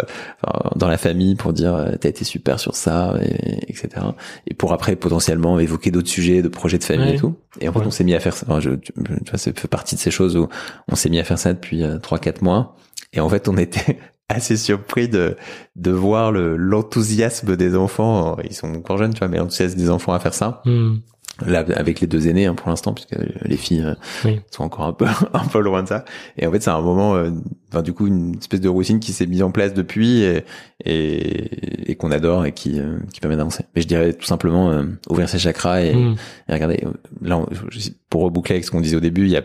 dans la famille pour dire t'as été super sur ça et, etc et pour après potentiellement évoquer d'autres sujets de projets de famille et tout. Et en fait on s'est mis à faire ça. Enfin, je, tu vois ça fait partie de ces choses où on s'est mis à faire ça depuis trois quatre mois. Et en fait on était [LAUGHS] assez surpris de de voir le l'enthousiasme des enfants. Ils sont encore jeunes tu vois mais l'enthousiasme des enfants à faire ça. Hmm. Là, avec les deux aînés hein, pour l'instant, puisque les filles euh, sont encore un peu [LAUGHS] un peu loin de ça. Et en fait, c'est un moment, euh, enfin du coup, une espèce de routine qui s'est mise en place depuis et, et, et qu'on adore et qui euh, qui permet d'avancer. Mais je dirais tout simplement ouvrir ses chakras et, mm. et regarder. Là, pour reboucler avec ce qu'on disait au début, il y a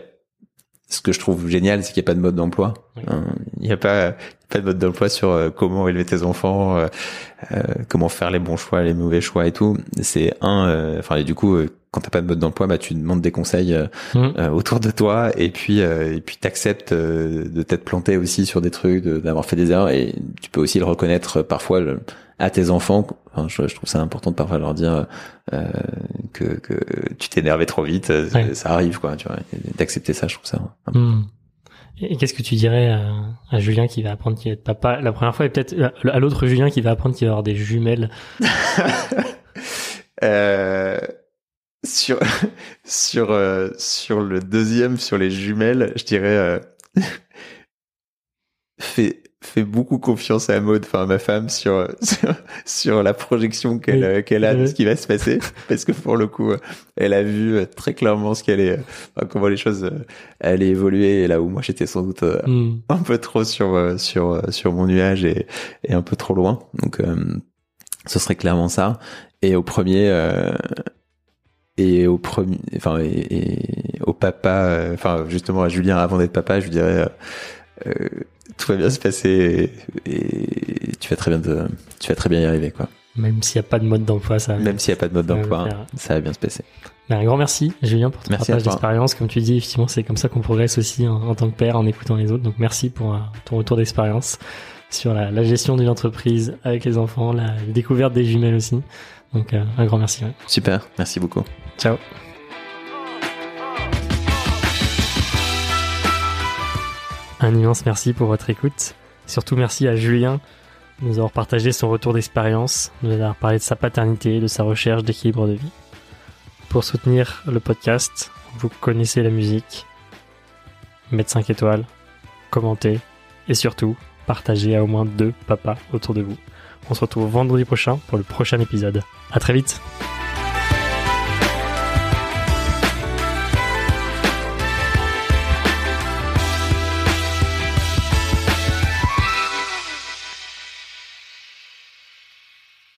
ce que je trouve génial, c'est qu'il n'y a pas de mode d'emploi. Hein, il n'y a pas pas de mode d'emploi sur comment élever tes enfants, comment faire les bons choix, les mauvais choix et tout. C'est un, enfin et du coup quand t'as pas de mode d'emploi, bah tu demandes des conseils euh, mmh. euh, autour de toi et puis euh, et puis t'acceptes de t'être planté aussi sur des trucs, d'avoir fait des erreurs et tu peux aussi le reconnaître parfois à tes enfants. Enfin, je, trouve ça important de parfois leur dire que, que tu t'énervais trop vite, ça arrive quoi, tu vois, d'accepter ça, je trouve ça. Mmh. Et qu'est-ce que tu dirais à, à, Julien qui va apprendre qu'il va être papa la première fois et peut-être à l'autre Julien qui va apprendre qu'il va avoir des jumelles? [LAUGHS] Euh, sur [LAUGHS] sur euh, sur le deuxième sur les jumelles je dirais euh, [LAUGHS] fais fais beaucoup confiance à Maud enfin à ma femme sur [LAUGHS] sur, la projection qu'elle euh, qu'elle a de ce qui va se passer. Parce que pour le coup elle a vu très clairement ce qu'elle est comment les choses allaient évoluer et là où moi j'étais sans doute hmm. un peu trop sur sur sur mon nuage et et un peu trop loin. Donc ce serait clairement ça. Et au premier et au premier enfin et, au papa euh, enfin justement à Julien avant d'être papa je lui dirais euh, euh, tout va bien se passer et, tu vas très bien tu vas très bien y arriver quoi même s'il n'y a pas de mode d'emploi ça même s'il n'y a pas de mode d'emploi ça va bien se passer ben, un grand merci Julien pour ton partage d'expérience comme tu dis effectivement c'est comme ça qu'on progresse aussi en, tant que père en écoutant les autres donc merci pour ton retour d'expérience sur la, la gestion d'une entreprise avec les enfants, la découverte des jumelles aussi. Donc un grand merci. ouais. Super, merci beaucoup. Ciao. Un immense merci pour votre écoute. Surtout merci à Julien de nous avoir partagé son retour d'expérience, de nous avoir parlé de sa paternité, de sa recherche d'équilibre de vie. Pour soutenir le podcast, vous connaissez la musique. Mettez 5 étoiles, commentez et surtout partagez à au moins deux papas autour de vous. On se retrouve vendredi prochain pour le prochain épisode. À très vite!